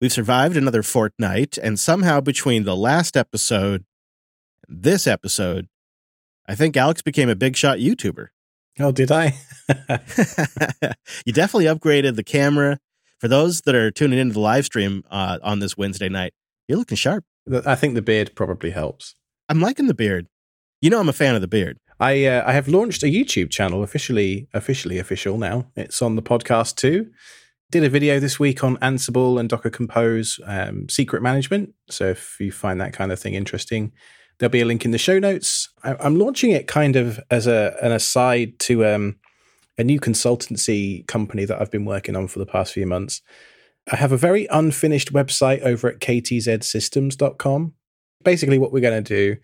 We've survived another fortnight, and somehow between the last episode and this episode, I think Alex became a big shot YouTuber. Oh, did I? you definitely upgraded the camera. For those that are tuning into the live stream uh, on this Wednesday night, you're looking sharp. I think the beard probably helps. I'm liking the beard. You know, I'm a fan of the beard. I uh, I have launched a YouTube channel officially officially official now. It's on the podcast too. Did a video this week on Ansible and Docker Compose um, secret management. So if you find that kind of thing interesting, there'll be a link in the show notes. I, am launching it kind of as a an aside to um, a new consultancy company that I've been working on for the past few months. I have a very unfinished website over at ktzsystems.com. Basically, what we're going to do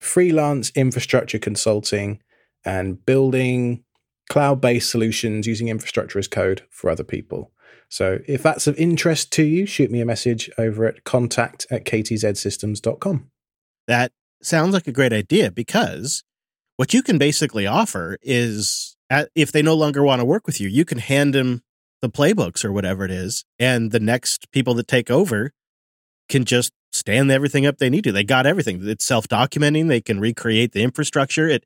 freelance infrastructure consulting and building cloud based solutions using infrastructure as code for other people. So if that's of interest to you, shoot me a message over at contact at ktzsystems.com. That sounds like a great idea because what you can basically offer is uh, if they no longer want to work with you, you can hand them the playbooks or whatever it is, and the next people that take over can just stand everything up they need to. They got everything. It's self documenting. They can recreate the infrastructure. It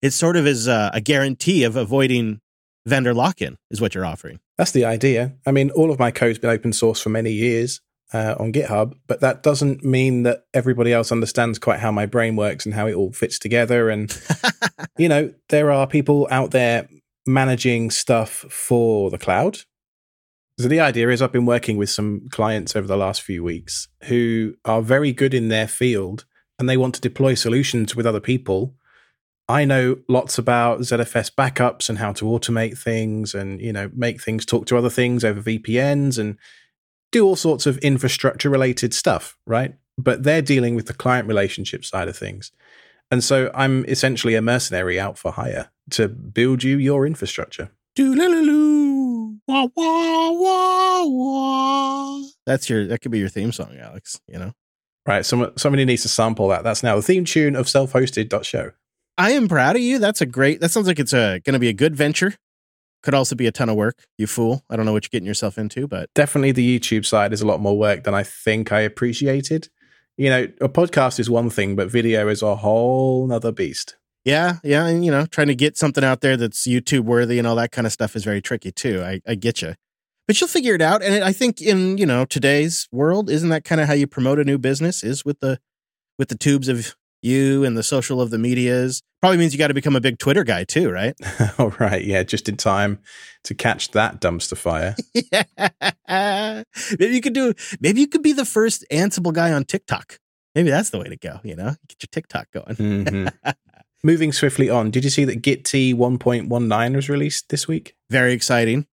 it sort of is a, a guarantee of avoiding vendor lock in. Is what you're offering. That's the idea. I mean, all of my code's been open source for many years uh, on GitHub, but that doesn't mean that everybody else understands quite how my brain works and how it all fits together. And you know, there are people out there managing stuff for the cloud so the idea is I've been working with some clients over the last few weeks who are very good in their field and they want to deploy solutions with other people. I know lots about ZFS backups and how to automate things and you know make things talk to other things over VPNs and do all sorts of infrastructure related stuff, right? But they're dealing with the client relationship side of things. And so I'm essentially a mercenary out for hire to build you your infrastructure. Wah, wah, wah, wah. That's your that could be your theme song, Alex, you know? Right. Some, somebody needs to sample that. That's now the theme tune of self-hosted.show. I am proud of you. That's a great that sounds like it's a gonna be a good venture. Could also be a ton of work, you fool. I don't know what you're getting yourself into, but definitely the YouTube side is a lot more work than I think I appreciated. You know, a podcast is one thing, but video is a whole nother beast. Yeah, yeah, and you know, trying to get something out there that's YouTube worthy and all that kind of stuff is very tricky too. I, I get you, but you'll figure it out. And I think in you know today's world, isn't that kind of how you promote a new business? Is with the with the tubes of you and the social of the medias. Probably means you got to become a big Twitter guy too, right? All right, yeah, just in time to catch that dumpster fire. yeah. Maybe you could do. Maybe you could be the first Ansible guy on TikTok. Maybe that's the way to go. You know, get your TikTok going. Mm-hmm. Moving swiftly on, did you see that Gitea 1.19 was released this week? Very exciting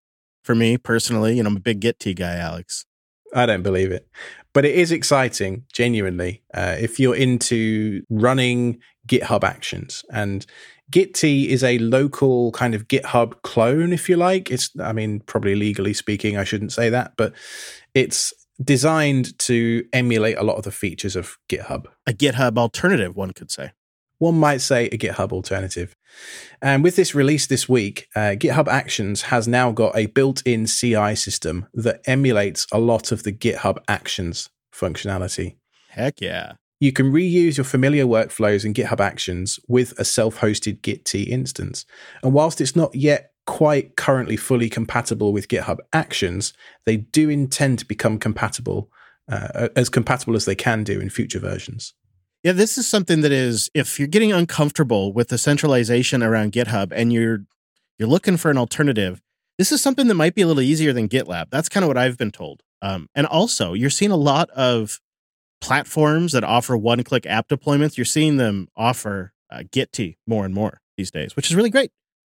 for me personally. You know, I'm a big Gitea guy, Alex. I don't believe it. But it is exciting, genuinely, uh, if you're into running GitHub actions. And Git is a local kind of GitHub clone, if you like. It's, I mean, probably legally speaking, I shouldn't say that, but it's designed to emulate a lot of the features of GitHub. A GitHub alternative, one could say one might say a GitHub alternative. And with this release this week, uh, Gitea Actions has now got a built in CI system that emulates a lot of the GitHub Actions functionality. Heck yeah. You can reuse your familiar workflows in GitHub Actions with a self hosted Gitea instance. And whilst it's not yet quite currently fully compatible with GitHub Actions, they do intend to become compatible, uh, as compatible as they can do in future versions. Yeah, this is something that is if you're getting uncomfortable with the centralization around GitHub and you're you're looking for an alternative, this is something that might be a little easier than GitLab. That's kind of what I've been told. Um, and also, you're seeing a lot of platforms that offer one-click app deployments. You're seeing them offer uh, Git more and more these days, which is really great.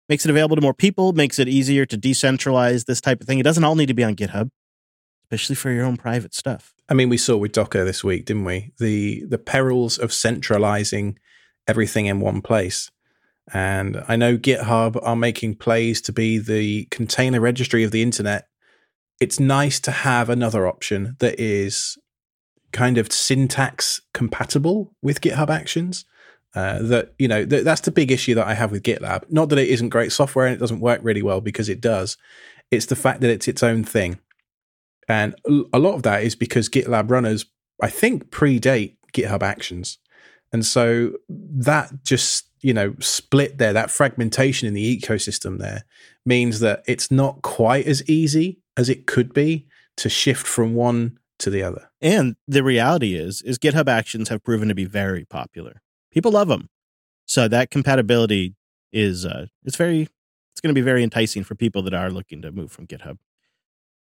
Makes it available to more people, makes it easier to decentralize this type of thing. It doesn't all need to be on GitHub, especially for your own private stuff. I mean, we saw with Docker this week, didn't we? The the perils of centralizing everything in one place. And I know GitHub are making plays to be the container registry of the internet. It's nice to have another option that is kind of syntax compatible with GitHub Actions. Uh, that you know th- that's the big issue that I have with GitLab. Not that it isn't great software and it doesn't work really well because it does. It's the fact that it's its own thing And a lot of that is because GitLab runners, I think, predate GitHub Actions. And so that just, you know, split there, that fragmentation in the ecosystem there means that it's not quite as easy as it could be to shift from one to the other. And the reality is is GitHub Actions have proven to be very popular. People love them. So that compatibility is uh it's very it's going to be very enticing for people that are looking to move from GitHub.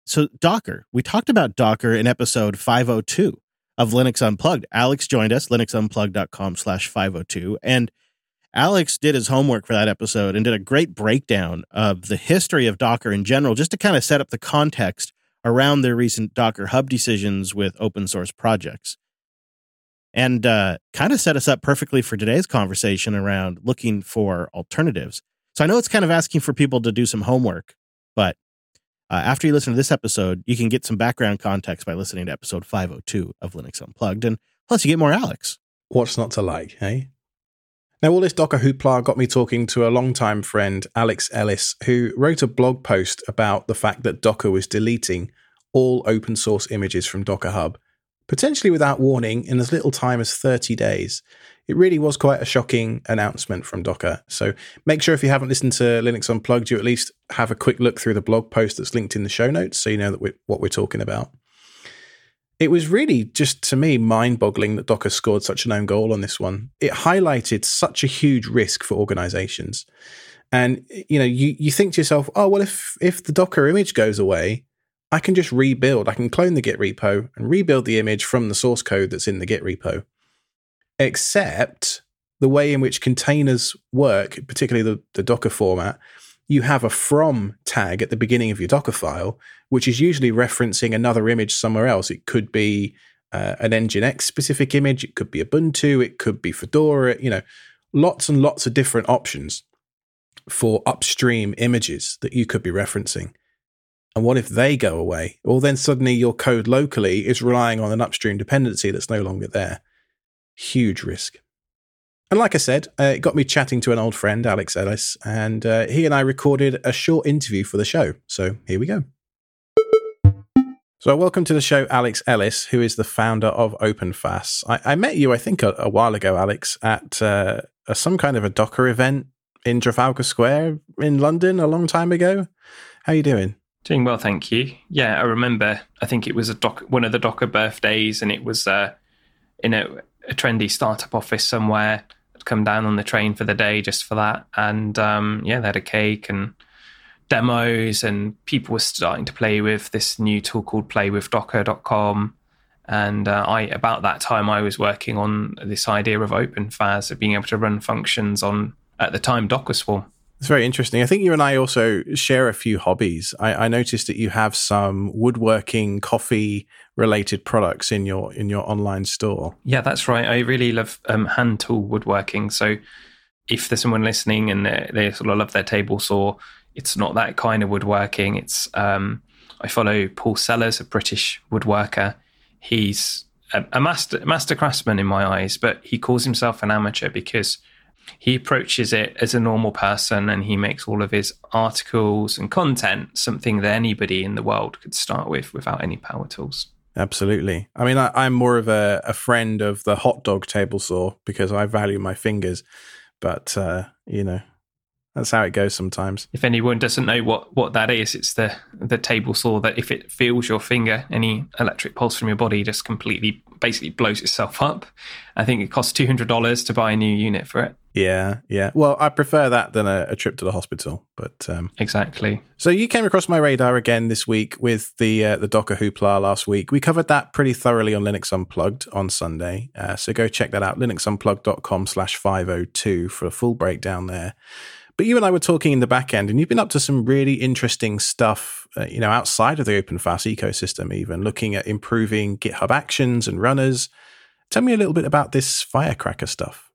So Docker, we talked about Docker in episode 502 of Linux Unplugged. Alex joined us, linuxunplugged.com slash 502. And Alex did his homework for that episode and did a great breakdown of the history of Docker in general, just to kind of set up the context around their recent Docker Hub decisions with open source projects. And uh, kind of set us up perfectly for today's conversation around looking for alternatives. So I know it's kind of asking for people to do some homework, but uh, after you listen to this episode, you can get some background context by listening to episode 502 of Linux Unplugged. And plus, you get more Alex. What's not to like, hey? Now, all this Docker hoopla got me talking to a longtime friend, Alex Ellis, who wrote a blog post about the fact that Docker was deleting all open source images from Docker Hub, potentially without warning in as little time as 30 days. It really was quite a shocking announcement from Docker. So make sure if you haven't listened to Linux Unplugged, you at least have a quick look through the blog post that's linked in the show notes so you know that we're, what we're talking about it was really just to me mind boggling that Docker scored such an own goal on this one. It highlighted such a huge risk for organizations. And you know, you, you think to yourself, oh well if if the Docker image goes away, I can just rebuild. I can clone the Git repo and rebuild the image from the source code that's in the Git repo. Except the way in which containers work, particularly the, the Docker format, you have a from tag at the beginning of your Docker file, which is usually referencing another image somewhere else. It could be uh, an Nginx specific image, it could be Ubuntu, it could be Fedora, you know, lots and lots of different options for upstream images that you could be referencing. And what if they go away? Well, then suddenly your code locally is relying on an upstream dependency that's no longer there. Huge risk. And like I said, uh, it got me chatting to an old friend, Alex Ellis, and uh, he and I recorded a short interview for the show. So here we go. So, welcome to the show, Alex Ellis, who is the founder of OpenFaaS. I, I met you, I think, a, a while ago, Alex, at uh, a, some kind of a Docker event in Trafalgar Square in London a long time ago. How are you doing? Doing well, thank you. Yeah, I remember. I think it was a doc, one of the Docker birthdays, and it was uh, in a, a trendy startup office somewhere come down on the train for the day just for that. And um, yeah, they had a cake and demos, and people were starting to play with this new tool called playwithdocker.com. And uh, I, about that time, I was working on this idea of OpenFaaS, of being able to run functions on, at the time, Docker Swarm. It's very interesting. I think you and I also share a few hobbies. I, I noticed that you have some woodworking, coffee related products in your in your online store. Yeah, that's right. I really love um, hand tool woodworking. So if there's someone listening and they, sort of love their table saw, it's not that kind of woodworking. It's um, I follow Paul Sellers, a British woodworker. He's a, a master master craftsman in my eyes, but he calls himself an amateur because he approaches it as a normal person and he makes all of his articles and content something that anybody in the world could start with without any power tools. Absolutely. I mean, I, am more of a, a, friend of the hot dog table saw because I value my fingers, but uh, you know, that's how it goes sometimes. If anyone doesn't know what, what that is, it's the the table saw that if it feels your finger, any electric pulse from your body just completely basically blows itself up. I think it costs two hundred dollars to buy a new unit for it. Yeah, yeah. Well, I prefer that than a, a trip to the hospital. But um, exactly. So you came across my radar again this week with the uh, the Docker hoopla last week. We covered that pretty thoroughly on Linux Unplugged on Sunday. Uh, so go check that out. linuxunplugged.com slash 502 for a full breakdown there. But you and I were talking in the back end, and you've been up to some really interesting stuff, uh, you know, outside of the OpenFaaS ecosystem, even looking at improving GitHub Actions and runners. Tell me a little bit about this Firecracker stuff.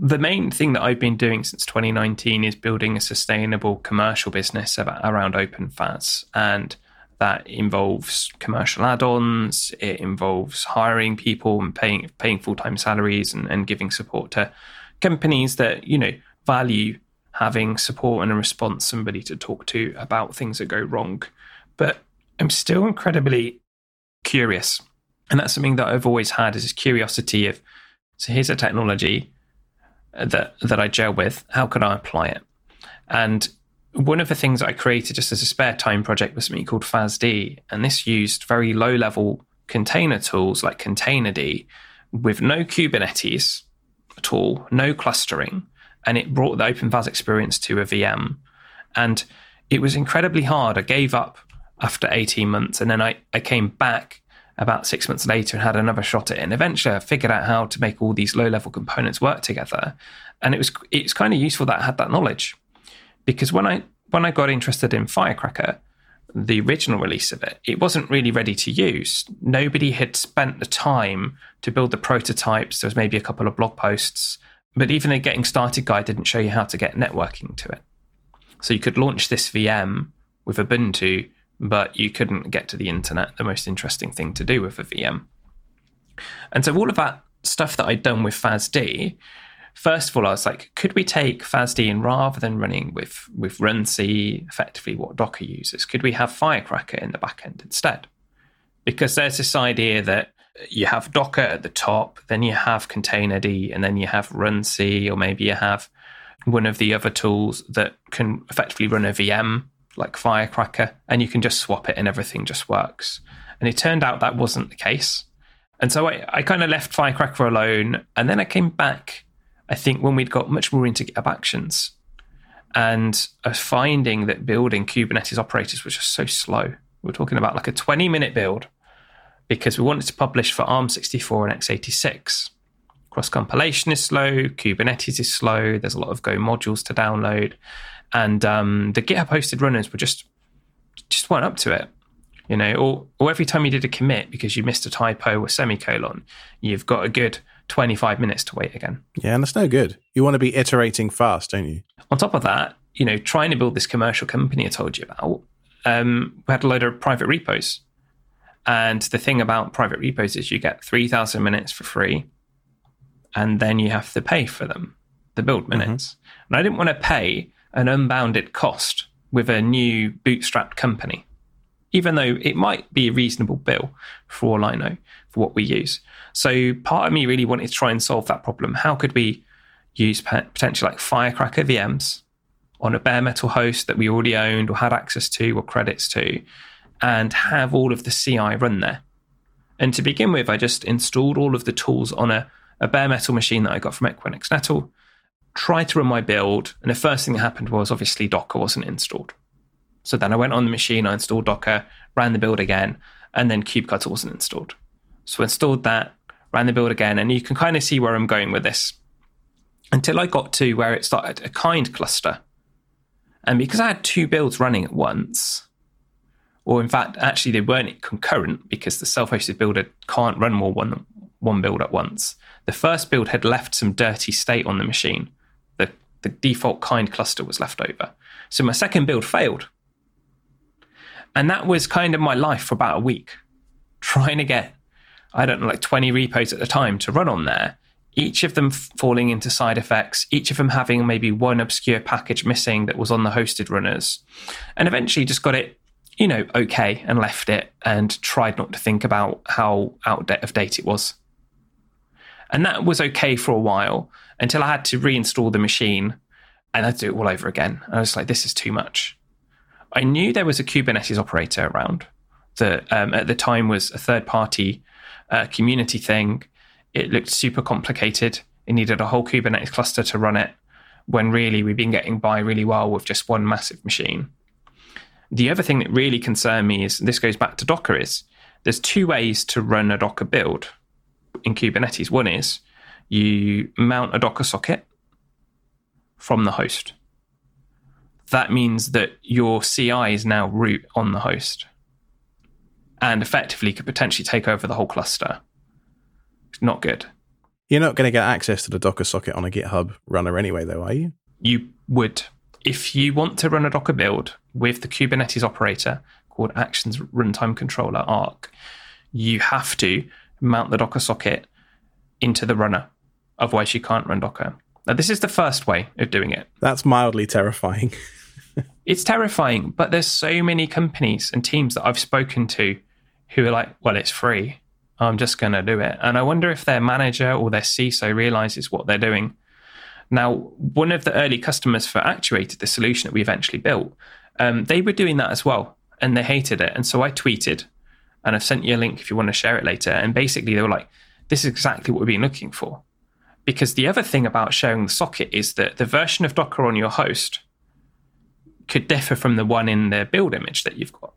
The main thing that I've been doing since 2019 is building a sustainable commercial business around OpenFaaS, and that involves commercial add-ons. It involves hiring people and paying paying full time salaries and, and giving support to companies that you know value having support and a response, somebody to talk to about things that go wrong. But I'm still incredibly curious. And that's something that I've always had is this curiosity of so here's a technology that that I gel with. How can I apply it? And one of the things I created just as a spare time project was something called faasd, and this used very low level container tools like Containerd with no Kubernetes at all, no clustering, and it brought the OpenFaaS experience to a VM. And it was incredibly hard. I gave up after 18 months, and then I, I came back about six months later and had another shot at it. And eventually I figured out how to make all these low level components work together. And it was it's kind of useful that I had that knowledge. Because when I when I got interested in Firecracker, the original release of it, it wasn't really ready to use. Nobody had spent the time to build the prototypes. There was maybe a couple of blog posts, but even the getting started guide didn't show you how to get networking to it. So you could launch this VM with Ubuntu but you couldn't get to the internet, the most interesting thing to do with a VM. And so all of that stuff that I'd done with faasd, first of all, I was like, could we take faasd and rather than running with, with runc, effectively what Docker uses, could we have Firecracker in the backend instead? Because there's this idea that you have Docker at the top, then you have Containerd, and then you have runc, or maybe you have one of the other tools that can effectively run a VM like Firecracker, and you can just swap it and everything just works. And it turned out that wasn't the case. And so I, I kind of left Firecracker alone. And then I came back, I think, when we'd got much more into GitHub Actions. And was finding that building Kubernetes operators was just so slow. We are talking about like a 20 minute build because we wanted to publish for ARM64 and x86. Cross compilation is slow, Kubernetes is slow, there's a lot of Go modules to download and um, the GitHub hosted runners were just just weren't up to it. You know, or or every time you did a commit because you missed a typo or semicolon, you've got a good 25 minutes to wait again. Yeah, and that's no good. You want to be iterating fast, don't you? On top of that, you know, trying to build this commercial company I told you about, um, we had a load of private repos. And the thing about private repos is you get 3,000 minutes for free, and then you have to pay for them, the build mm-hmm. minutes. Mm-hmm. And I didn't want to pay an unbounded cost with a new bootstrapped company, even though it might be a reasonable bill for all I know for what we use. So part of me really wanted to try and solve that problem. How could we use potentially like Firecracker VMs on a bare metal host that we already owned or had access to or credits to, and have all of the CI run there? And to begin with, I just installed all of the tools on a, a bare metal machine that I got from Equinix Metal tried to run my build, and the first thing that happened was obviously Docker wasn't installed. So then I went on the machine, I installed Docker, ran the build again, and then kubectl wasn't installed. So I installed that, ran the build again, and you can kind of see where I'm going with this. Until I got to where it started a kind cluster. And because I had two builds running at once, or in fact, actually they weren't concurrent because the self-hosted builder can't run more than one build at once. The first build had left some dirty state on the machine, the default kind cluster was left over. So my second build failed. And that was kind of my life for about a week, trying to get, I don't know, like 20 repos at the time to run on there, each of them falling into side effects, each of them having maybe one obscure package missing that was on the hosted runners. And eventually just got it, you know, okay and left it and tried not to think about how out of date it was. And that was okay for a while until I had to reinstall the machine and I had to do it all over again. I was like, this is too much. I knew there was a Kubernetes operator around that um, at the time was a third party uh, community thing. It looked super complicated. It needed a whole Kubernetes cluster to run it when really we've been getting by really well with just one massive machine. The other thing that really concerned me is this goes back to Docker is there's two ways to run a Docker build in Kubernetes. One is you mount a Docker socket from the host. That means that your CI is now root on the host and effectively could potentially take over the whole cluster. It's not good. You're not going to get access to the Docker socket on a GitHub runner anyway, though, are you? You would. If you want to run a Docker build with the Kubernetes operator called Actions Runner Controller ARC, you have to mount the Docker socket into the runner. Otherwise, you can't run Docker. Now, this is the first way of doing it. That's mildly terrifying. It's terrifying, but there's so many companies and teams that I've spoken to who are like, well, it's free. I'm just going to do it. And I wonder if their manager or their CISO realizes what they're doing. Now, one of the early customers for Actuated, the solution that we eventually built, um, they were doing that as well, and they hated it. And so I tweeted, and I've sent you a link if you want to share it later. And basically, they were like, "This is exactly what we've been looking for." Because the other thing about sharing the socket is that the version of Docker on your host could differ from the one in the build image that you've got,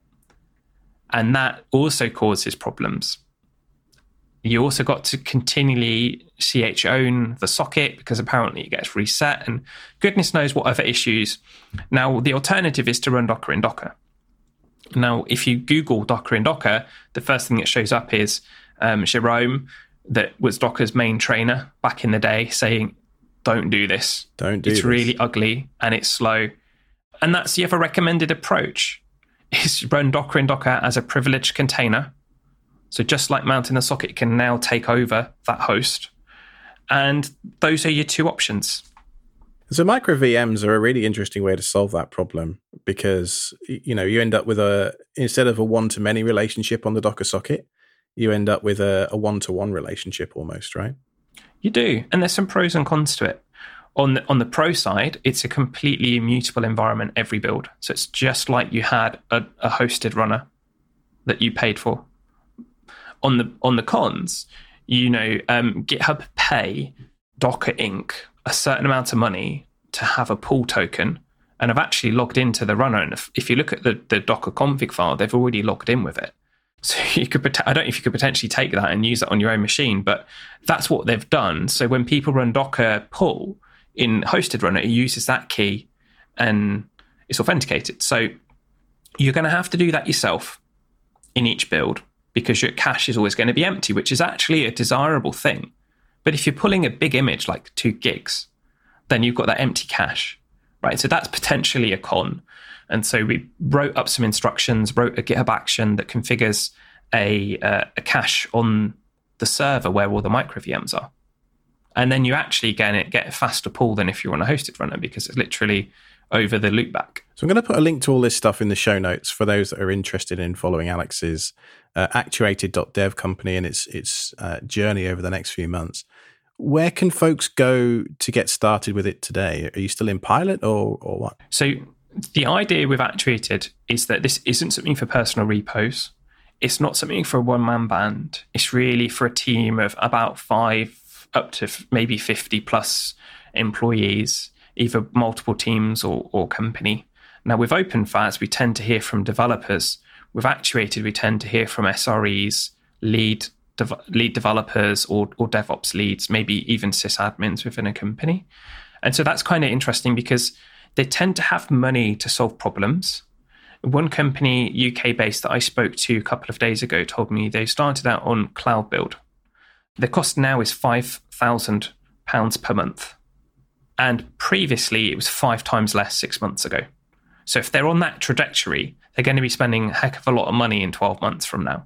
and that also causes problems you also got to continually chown the socket because apparently it gets reset and goodness knows what other issues. Now, the alternative is to run Docker in Docker. Now, if you Google Docker in Docker, the first thing that shows up is um, Jerome, that was Docker's main trainer back in the day, saying, Don't do this. Don't do It's this. really ugly and it's slow. And that's the other recommended approach is run Docker in Docker as a privileged container so just like mounting the socket can now take over that host. And those are your two options. So micro VMs are a really interesting way to solve that problem because you know you end up with a instead of a one to many relationship on the Docker socket, you end up with a one to one relationship almost, right? You do, and there's some pros and cons to it. On the on the pro side, it's a completely immutable environment every build. So it's just like you had a, a hosted runner that you paid for on the on the cons, you know, um, GitHub pay Docker Inc. a certain amount of money to have a pull token, and I've actually logged into the runner. And if, if you look at the, the Docker config file, they've already logged in with it. So you could, I don't know if you could potentially take that and use it on your own machine, but that's what they've done. So when people run Docker pull in hosted runner, it uses that key and it's authenticated. So you're going to have to do that yourself in each build because your cache is always going to be empty, which is actually a desirable thing. But if you're pulling a big image like two gigs, then you've got that empty cache, right? So that's potentially a con. And so we wrote up some instructions, wrote a GitHub action that configures a, uh, a cache on the server where all the micro VMs are. And then you actually get, get a faster pull than if you're on a hosted runner because it's literally over the loopback. So I'm going to put a link to all this stuff in the show notes for those that are interested in following Alex's uh, actuated.dev company and its its uh, journey over the next few months. Where can folks go to get started with it today? Are you still in pilot or or what? So the idea with Actuated is that this isn't something for personal repos. It's not something for a one man band. It's really for a team of about five up to maybe 50 plus employees, either multiple teams or, or company. Now, with OpenFaaS, we tend to hear from developers. With Actuated, we tend to hear from SREs, lead dev- lead developers, or, or DevOps leads, maybe even sysadmins within a company. And so that's kind of interesting because they tend to have money to solve problems. One company, UK based, that I spoke to a couple of days ago told me they started out on cloud build. The cost now is £5,000 per month. And previously, it was five times less six months ago. So if they're on that trajectory, they're going to be spending a heck of a lot of money in 12 months from now.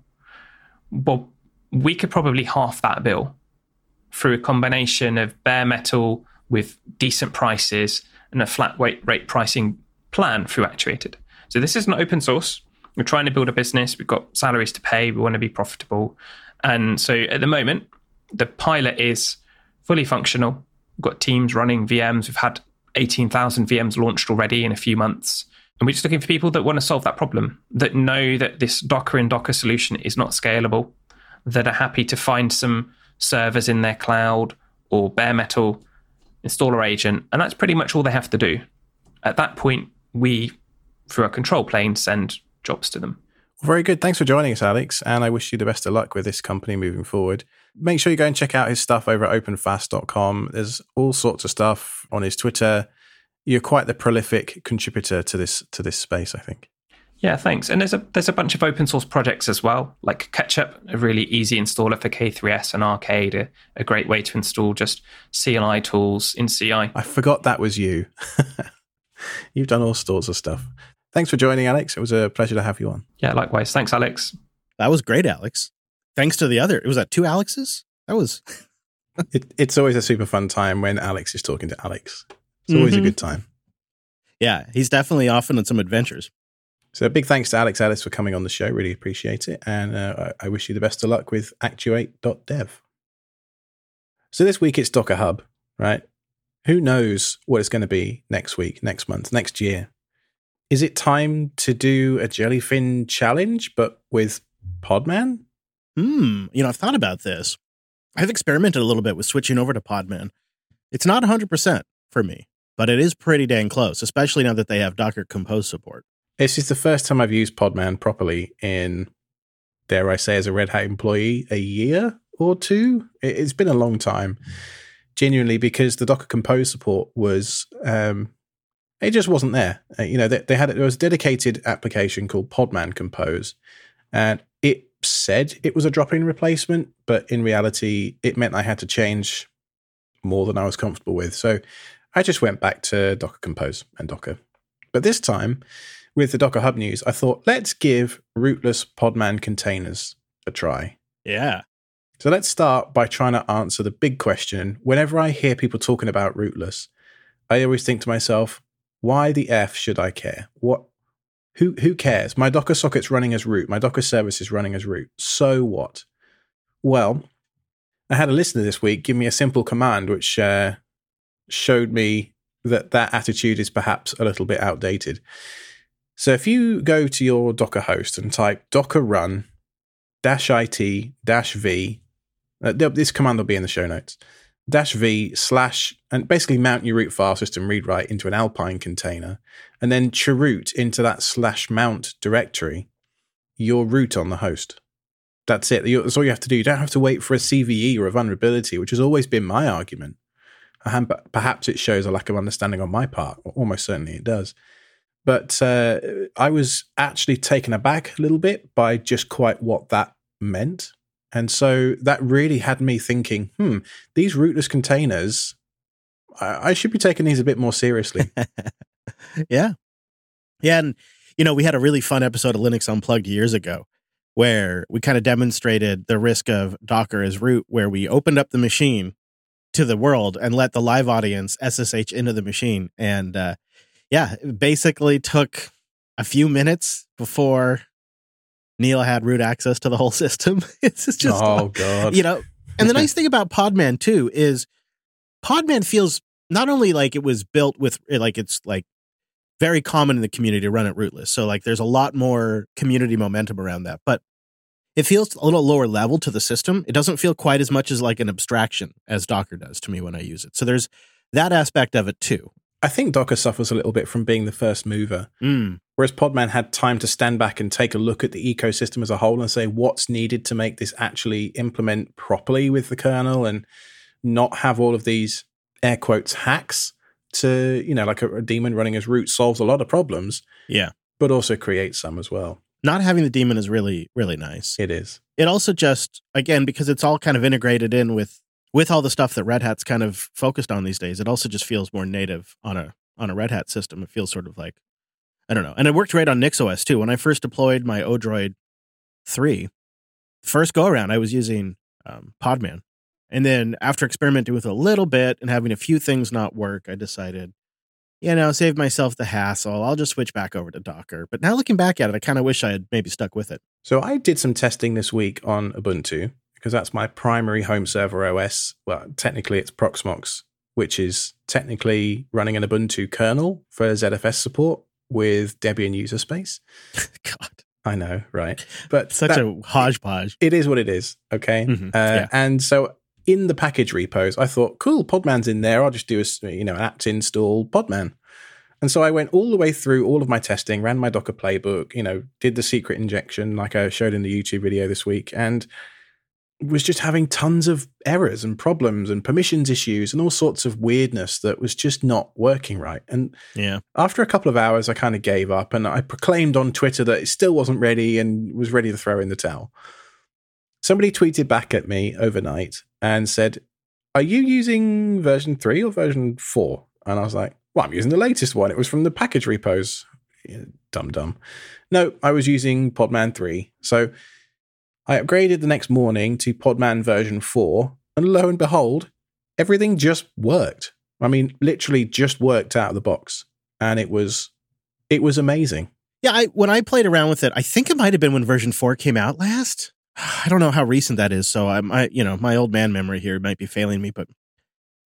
Well, we could probably half that bill through a combination of bare metal with decent prices and a flat rate, rate pricing plan through Actuated. So this isn't open source. We're trying to build a business. We've got salaries to pay. We want to be profitable. And so at the moment, the pilot is fully functional. We've got teams running VMs. We've had 18,000 VMs launched already in a few months. And we're just looking for people that want to solve that problem, that know that this Docker in Docker solution is not scalable, that are happy to find some servers in their cloud or bare metal installer agent. And that's pretty much all they have to do. At that point, we, through our control plane, send jobs to them. Very good. Thanks for joining us, Alex. And I wish you the best of luck with this company moving forward. Make sure you go and check out his stuff over at openfaas.com. There's all sorts of stuff on his Twitter. You're quite the prolific contributor to this to this space, I think. Yeah, thanks. And there's a there's a bunch of open source projects as well, like k3sup, a really easy installer for K3S and arkade, a, a great way to install just CLI tools in CI. I forgot that was you. You've done all sorts of stuff. Thanks for joining, Alex. It was a pleasure to have you on. Yeah, likewise. Thanks, Alex. That was great, Alex. Thanks to the other. It was that two Alexes? That was. it, it's always a super fun time when Alex is talking to Alex. It's always Mhm. a good time. Yeah, he's definitely off on some adventures. So big thanks to Alex Ellis for coming on the show. Really appreciate it. And uh, I wish you the best of luck with Actuate.dev. So this week it's Docker Hub, right? Who knows what it's going to be next week, next month, next year? Is it time to do a Jellyfin challenge, but with Podman? Hmm. You know, I've thought about this. I've experimented a little bit with switching over to Podman. It's not 100% for me, but it is pretty dang close, especially now that they have Docker Compose support. This is the first time I've used Podman properly in, dare I say, as a Red Hat employee, a year or two. It's been a long time, genuinely, because the Docker Compose support was, um, it just wasn't there. Uh, you know, they, they had there was a dedicated application called Podman Compose, and it said it was a drop-in replacement, but in reality, it meant I had to change more than I was comfortable with. So I just went back to Docker Compose and Docker. But this time, with the Docker Hub news, I thought let's give rootless Podman containers a try. Yeah. So let's start by trying to answer the big question. Whenever I hear people talking about rootless, I always think to myself, why the F should I care? What who who cares? My Docker socket's running as root. My Docker service is running as root. So what? Well, I had a listener this week give me a simple command which uh, showed me that that attitude is perhaps a little bit outdated. So if you go to your Docker host and type docker run dash it dash v, uh, this command will be in the show notes, dash v slash, and basically mount your root file system read write into an Alpine container, and then chroot into that slash mount directory your root on the host. That's it. That's all you have to do. You don't have to wait for a CVE or a vulnerability, which has always been my argument. Perhaps it shows a lack of understanding on my part. Almost certainly it does. But uh, I was actually taken aback a little bit by just quite what that meant. And so that really had me thinking, hmm, these rootless containers, I, I should be taking these a bit more seriously. yeah. Yeah. And, you know, we had a really fun episode of Linux Unplugged years ago where we kind of demonstrated the risk of Docker as root, where we opened up the machine to the world and let the live audience SSH into the machine. And, uh, yeah, it basically took a few minutes before Neil had root access to the whole system. it's just oh god, you know. And the nice thing about Podman too is Podman feels not only like it was built with like it's like very common in the community to run it rootless. So like there's a lot more community momentum around that, but it feels a little lower level to the system. It doesn't feel quite as much as like an abstraction as Docker does to me when I use it. So there's that aspect of it too. I think Docker suffers a little bit from being the first mover. Mm. Whereas Podman had time to stand back and take a look at the ecosystem as a whole and say what's needed to make this actually implement properly with the kernel and not have all of these air quotes hacks to, you know, like a, a daemon running as root solves a lot of problems. Yeah. But also creates some as well. Not having the daemon is really, really nice. It is. It also just, again, because it's all kind of integrated in with with all the stuff that Red Hat's kind of focused on these days, it also just feels more native on a on a Red Hat system. It feels sort of like I don't know. And it worked great on NixOS too. When I first deployed my Odroid three, first go around, I was using um, Podman, and then after experimenting with a little bit and having a few things not work, I decided, you know, save myself the hassle. I'll just switch back over to Docker. But now looking back at it, I kind of wish I had maybe stuck with it. So I did some testing this week on Ubuntu because that's my primary home server OS. Well, technically it's Proxmox, which is technically running an Ubuntu kernel for ZFS support with Debian user space. God. I know, right? But such that, a hodgepodge. It is what it is. Okay. Mm-hmm. Uh, yeah. And so in the package repos, I thought, cool, Podman's in there. I'll just do a you know apt install Podman. And so I went all the way through all of my testing, ran my Docker playbook, you know, did the secret injection like I showed in the YouTube video this week, and was just having tons of errors and problems and permissions issues and all sorts of weirdness that was just not working right. And yeah, after a couple of hours, I kind of gave up and I proclaimed on Twitter that it still wasn't ready and was ready to throw in the towel. Somebody tweeted back at me overnight and said, Are you using version three or version four? And I was like, Well, I'm using the latest one. It was from the package repos. Dumb, dumb. No, I was using Podman 3. So I upgraded the next morning to Podman version 4, and lo and behold, everything just worked. I mean, literally just worked out of the box. and it was it was amazing. Yeah, I when I played around with it, I think it might have been when version four came out last. I don't know how recent that is, so I'm I you know my old man memory here might be failing me, but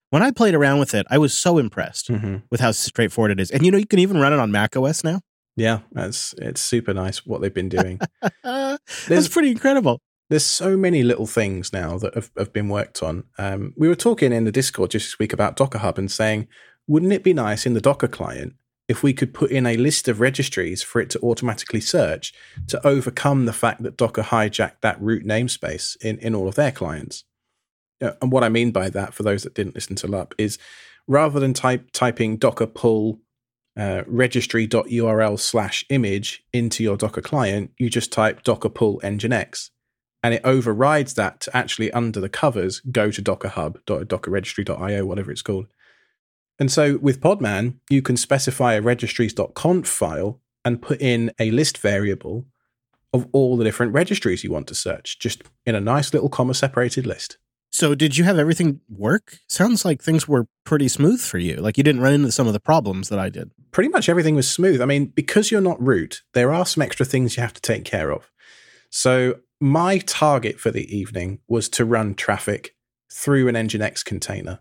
when I played around with it, I was so impressed Mm-hmm. with how straightforward it is. And you know, you can even run it on Mac OS now. Yeah, that's it's super nice what they've been doing. That's pretty incredible. There's so many little things now that have, have been worked on. Um, we were talking in the Discord just this week about Docker Hub and saying, wouldn't it be nice in the Docker client if we could put in a list of registries for it to automatically search to overcome the fact that Docker hijacked that root namespace in, in all of their clients? And what I mean by that, for those that didn't listen to LUP, is rather than type typing Docker pull uh, registry.url slash image into your Docker client, you just type Docker pull nginx and it overrides that to actually under the covers go to Docker Hub, dockerregistry.io, whatever it's called. And so with Podman, you can specify a registries.conf file and put in a list variable of all the different registries you want to search, just in a nice little comma separated list. So, did you have everything work? Sounds like things were pretty smooth for you. Like you didn't run into some of the problems that I did. Pretty much everything was smooth. I mean, because you're not root, there are some extra things you have to take care of. So, my target for the evening was to run Traefik through an Nginx container,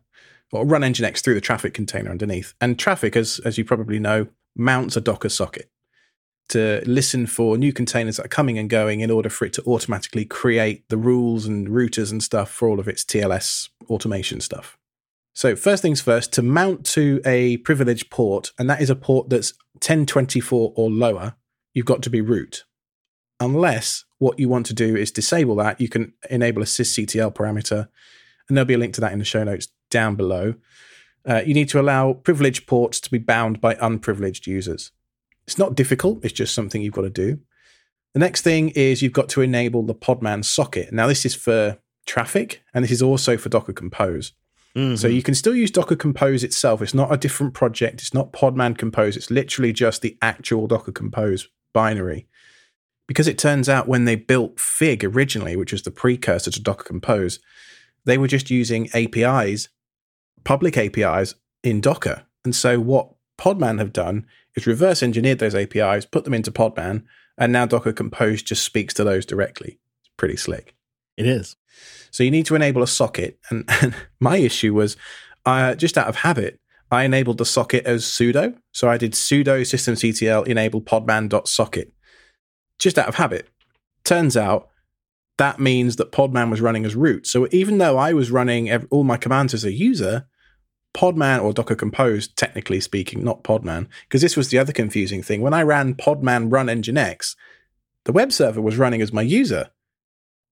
or run Nginx through the Traefik container underneath. And Traefik, as as you probably know, mounts a Docker socket to listen for new containers that are coming and going in order for it to automatically create the rules and routers and stuff for all of its TLS automation stuff. So, first things first, to mount to a privileged port, and that is a port that's 1024 or lower, you've got to be root. Unless what you want to do is disable that, you can enable a sysctl parameter, and there'll be a link to that in the show notes down below. Uh, you need to allow privileged ports to be bound by unprivileged users. It's not difficult, it's just something you've got to do. The next thing is you've got to enable the Podman socket. Now, this is for Traefik, and this is also for Docker Compose. So Mhm. you can still use Docker Compose itself. It's not a different project. It's not Podman Compose. It's literally just the actual Docker Compose binary. Because it turns out when they built Fig originally, which was the precursor to Docker Compose, they were just using APIs, public APIs in Docker. And so what Podman have done is reverse engineered those APIs, put them into Podman, and now Docker Compose just speaks to those directly. It's pretty slick. it is. So you need to enable a socket. And, and my issue was uh, just out of habit, I enabled the socket as sudo. So I did sudo systemctl enable podman.socket just out of habit. Turns out that means that Podman was running as root. So even though I was running ev- all my commands as a user, Podman or Docker Compose, technically speaking, not Podman, because this was the other confusing thing. When I ran Podman run Nginx, the web server was running as my user.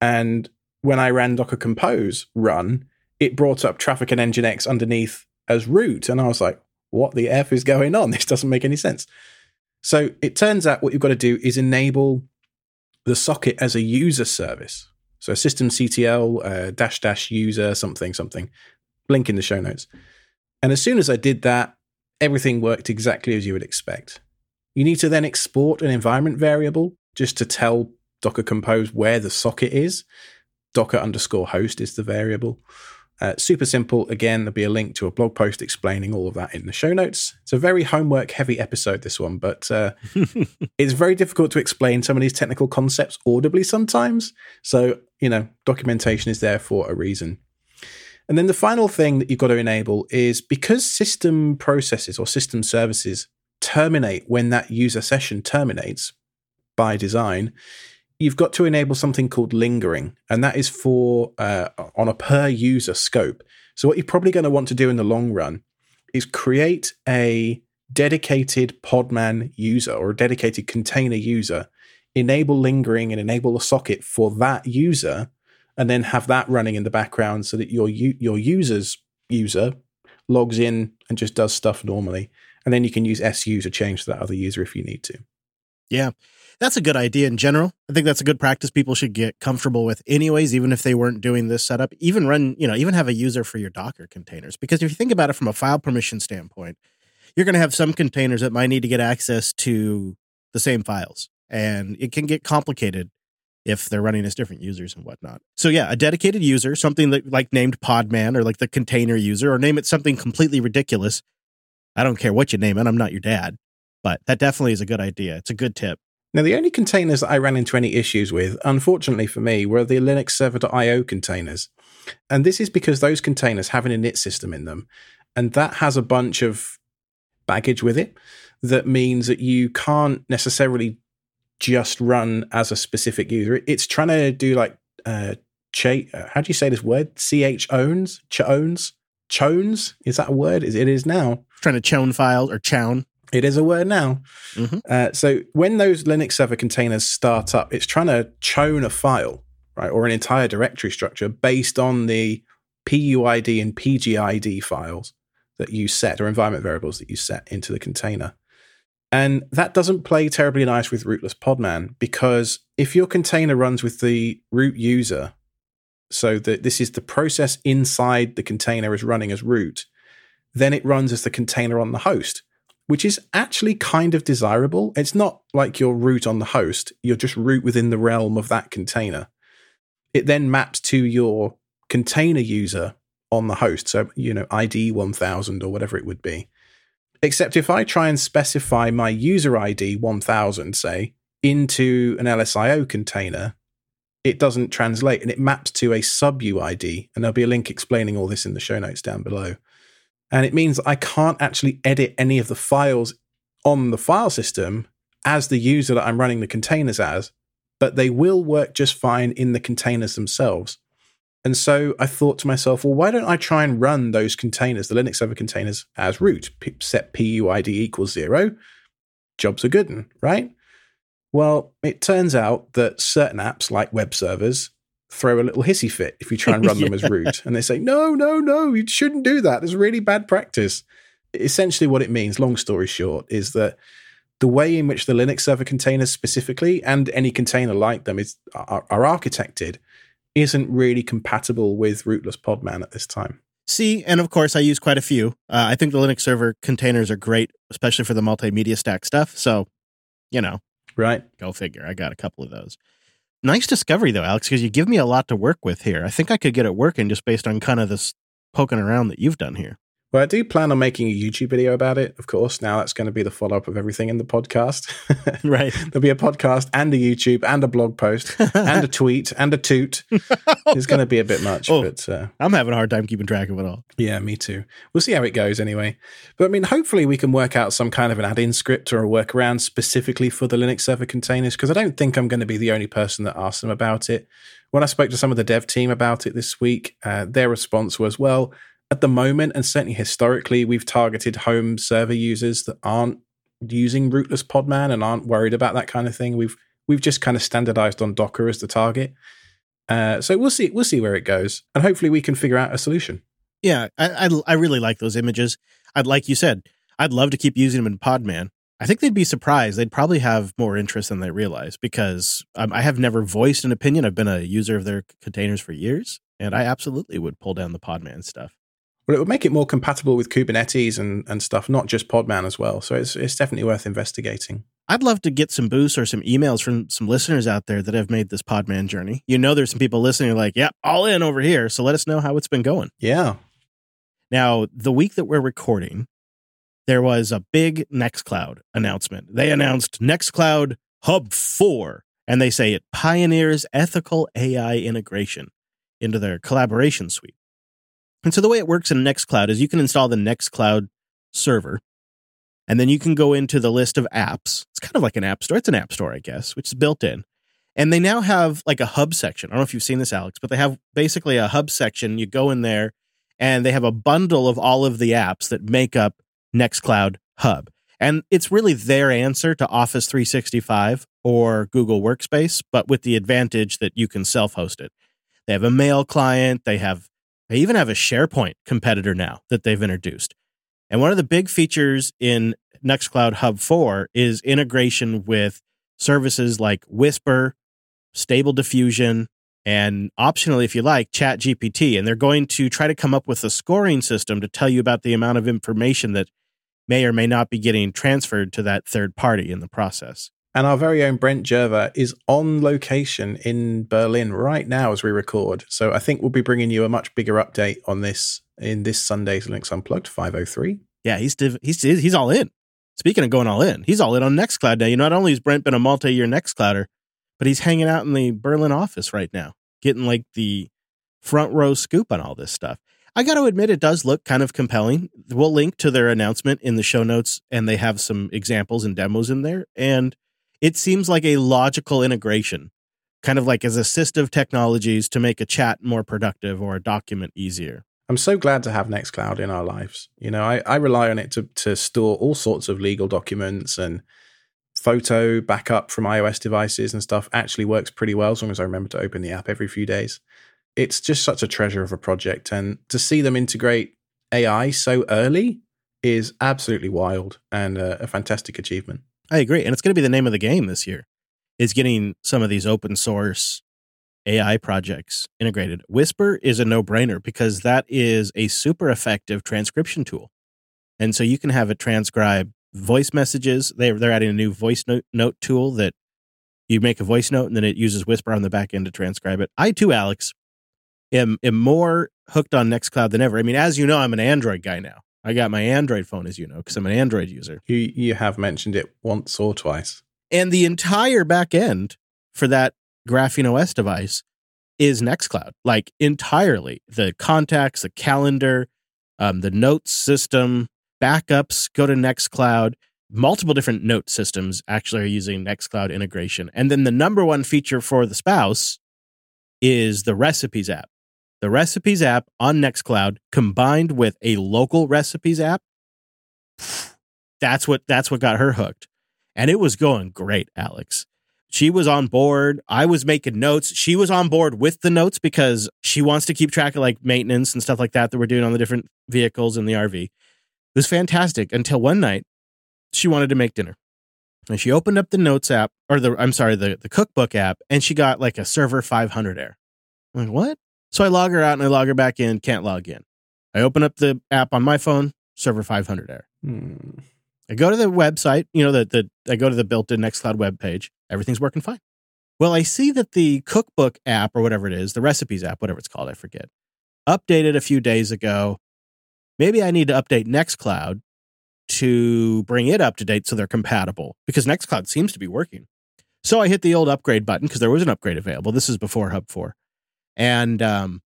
And when I ran Docker Compose run, it brought up Traefik and Nginx underneath as root. And I was like, what the F is going on? This doesn't make any sense. So it turns out what you've got to do is enable the socket as a user service. So systemctl uh, dash dash user something something. Link in the show notes. And as soon as I did that, everything worked exactly as you would expect. You need to then export an environment variable just to tell Docker Compose where the socket is. Docker underscore host is the variable. Uh, super simple. Again, there'll be a link to a blog post explaining all of that in the show notes. It's a very homework heavy episode, this one, but uh, it's very difficult to explain some of these technical concepts audibly sometimes. So, you know, documentation is there for a reason. And then the final thing that you've got to enable is because system processes or system services terminate when that user session terminates by design, you've got to enable something called lingering, and that is for uh, on a per user scope. So, what you're probably going to want to do in the long run is create a dedicated Podman user or a dedicated container user, enable lingering and enable a socket for that user, and then have that running in the background so that your your user's user logs in and just does stuff normally. And then you can use SU to change to that other user if you need to. Yeah. That's a good idea in general. I think that's a good practice people should get comfortable with anyways, even if they weren't doing this setup. Even run, you know, even have a user for your Docker containers. Because if you think about it from a file permission standpoint, you're going to have some containers that might need to get access to the same files. And it can get complicated if they're running as different users and whatnot. So yeah, a dedicated user, something that like named Podman or like the container user, or name it something completely ridiculous. I don't care what you name it. I'm not your dad, but that definitely is a good idea. It's a good tip. Now, the only containers that I ran into any issues with, unfortunately for me, were the LinuxServer.io containers. And this is because those containers have an init system in them. And that has a bunch of baggage with it that means that you can't necessarily just run as a specific user. It's trying to do like, uh, uh, how do you say this word? CH owns? Ch owns? Chones? Is that a word? Is It is now. Trying to chown files or chown. It is a word now. Mhm. Uh, so when those Linux server containers start up, it's trying to chown a file, right, or an entire directory structure based on the PUID and PGID files that you set, or environment variables that you set into the container. And that doesn't play terribly nice with rootless podman because if your container runs with the root user, so that this is the process inside the container is running as root, then it runs as the container on the host which is actually kind of desirable. It's not like you're root on the host, you're just root within the realm of that container. It then maps to your container user on the host. So, you know, ID 1000 or whatever it would be. Except if I try and specify my user ID 1000, say, into an LSIO container, it doesn't translate and it maps to a sub UID. And there'll be a link explaining all this in the show notes down below. And it means I can't actually edit any of the files on the file system as the user that I'm running the containers as, but they will work just fine in the containers themselves. And so I thought to myself, well, why don't I try and run those containers, the Linux server containers, as root? Set PUID equals zero. Jobs are good, right? Well, it turns out that certain apps like web servers throw a little hissy fit if you try and run them as Yeah. root. And they say, no, no, no, you shouldn't do that. It's really bad practice. Essentially, what it means, long story short, is that the way in which the Linux server containers specifically and any container like them is are, are architected isn't really compatible with rootless podman at this time. See, and of course, I use quite a few. Uh, I think the Linux server containers are great, especially for the multimedia stack stuff. So, you know, Right? go figure. I got a couple of those. Nice discovery, though, Alex, because you give me a lot to work with here. I think I could get it working just based on kind of this poking around that you've done here. Well, I do plan on making a YouTube video about it, of course. Now that's going to be the follow up of everything in the podcast. Right. There'll be a podcast and a YouTube and a blog post and a tweet and a toot. It's going to be a bit much, Oh. but uh, I'm having a hard time keeping track of it all. yeah, me too. We'll see how it goes anyway. But I mean, hopefully we can work out some kind of an add-in script or a workaround specifically for the Linux server containers because I don't think I'm going to be the only person that asked them about it. When I spoke to some of the dev team about it this week, uh, their response was, well, at the moment, and certainly historically, we've targeted home server users that aren't using rootless podman and aren't worried about that kind of thing. We've we've just kind of standardized on Docker as the target. Uh, so we'll see we'll see where it goes, and hopefully we can figure out a solution. Yeah, I, I I really like those images. I'd like you said, I'd love to keep using them in Podman. I think they'd be surprised. They'd probably have more interest than they realize because um, I have never voiced an opinion. I've been a user of their containers for years, and I absolutely would pull down the Podman stuff. Well, it would make it more compatible with Kubernetes and, and stuff, not just Podman as well. So it's it's definitely worth investigating. I'd love to get some boosts or some emails from some listeners out there that have made this Podman journey. You know, there's some people listening like, "Yep, all in over here." So let us know how it's been going. Yeah. Now, the week that we're recording, there was a big Nextcloud announcement. They announced Nextcloud Hub 4, and they say it pioneers ethical AI integration into their collaboration suite. And so the way it works in Nextcloud is you can install the Nextcloud server, and then you can go into the list of apps. It's kind of like an app store. It's an app store, I guess, which is built in. And they now have like a hub section. I don't know if you've seen this, Alex, but they have basically a hub section. You go in there and they have a bundle of all of the apps that make up Nextcloud Hub. And it's really their answer to Office 365 or Google Workspace, but with the advantage that you can self host it. They have a mail client, they have they even have a SharePoint competitor now that they've introduced. And one of the big features in Nextcloud Hub 4 is integration with services like Whisper, Stable Diffusion, and optionally, if you like, Chat GPT. And they're going to try to come up with a scoring system to tell you about the amount of information that may or may not be getting transferred to that third party in the process. And our very own Brent Gervais is on location in Berlin right now as we record. So I think we'll be bringing you a much bigger update on this in this Sunday's Linux Unplugged 503. Yeah, he's div- he's he's all in. Speaking of going all in, he's all in on Nextcloud now. You know, not only has Brent been a multi-year Nextclouder, but he's hanging out in the Berlin office right now, getting like the front row scoop on all this stuff. I got to admit, it does look kind of compelling. We'll link to their announcement in the show notes, and they have some examples and demos in there. And it seems like a logical integration, kind of like as assistive technologies to make a chat more productive or a document easier. I'm so glad to have Nextcloud in our lives. You know, I, I rely on it to, to store all sorts of legal documents and photo backup from iOS devices and stuff actually works pretty well as long as I remember to open the app every few days. It's just such a treasure of a project. And to see them integrate AI so early is absolutely wild and a, a fantastic achievement. I agree. And it's going to be the name of the game this year is getting some of these open source AI projects integrated. Whisper is a no brainer because that is a super effective transcription tool. And so you can have it transcribe voice messages. They're, they're adding a new voice note, note tool that you make a voice note and then it uses Whisper on the back end to transcribe it. I too, Alex, am, am more hooked on Nextcloud than ever. I mean, as you know, I'm an Android guy now. I got my Android phone, as you know, because I'm an Android user. You you have mentioned it once or twice. And the entire back end for that Graphene OS device is Nextcloud, like entirely. The contacts, the calendar, um, the notes system, backups go to Nextcloud. Multiple different note systems actually are using Nextcloud integration. And then the number one feature for the spouse is the recipes app the recipes app on Nextcloud combined with a local recipes app, that's what that's what got her hooked. And it was going great, Alex. She was on board. I was making notes. She was on board with the notes because she wants to keep track of like maintenance and stuff like that that we're doing on the different vehicles in the RV. It was fantastic until one night she wanted to make dinner. And she opened up the notes app or the I'm sorry, the, the cookbook app, and she got like a server 500 error. I'm like, what? So I log her out and I log her back in, can't log in. I open up the app on my phone, server 500 error. Hmm. I go to the website, you know, the, the I go to the built-in Nextcloud web page. Everything's working fine. Well, I see that the cookbook app or whatever it is, the recipes app, whatever it's called, I forget, updated a few days ago. Maybe I need to update Nextcloud to bring it up to date so they're compatible because Nextcloud seems to be working. So I hit the old upgrade button because there was an upgrade available. This is before Hub 4 and um,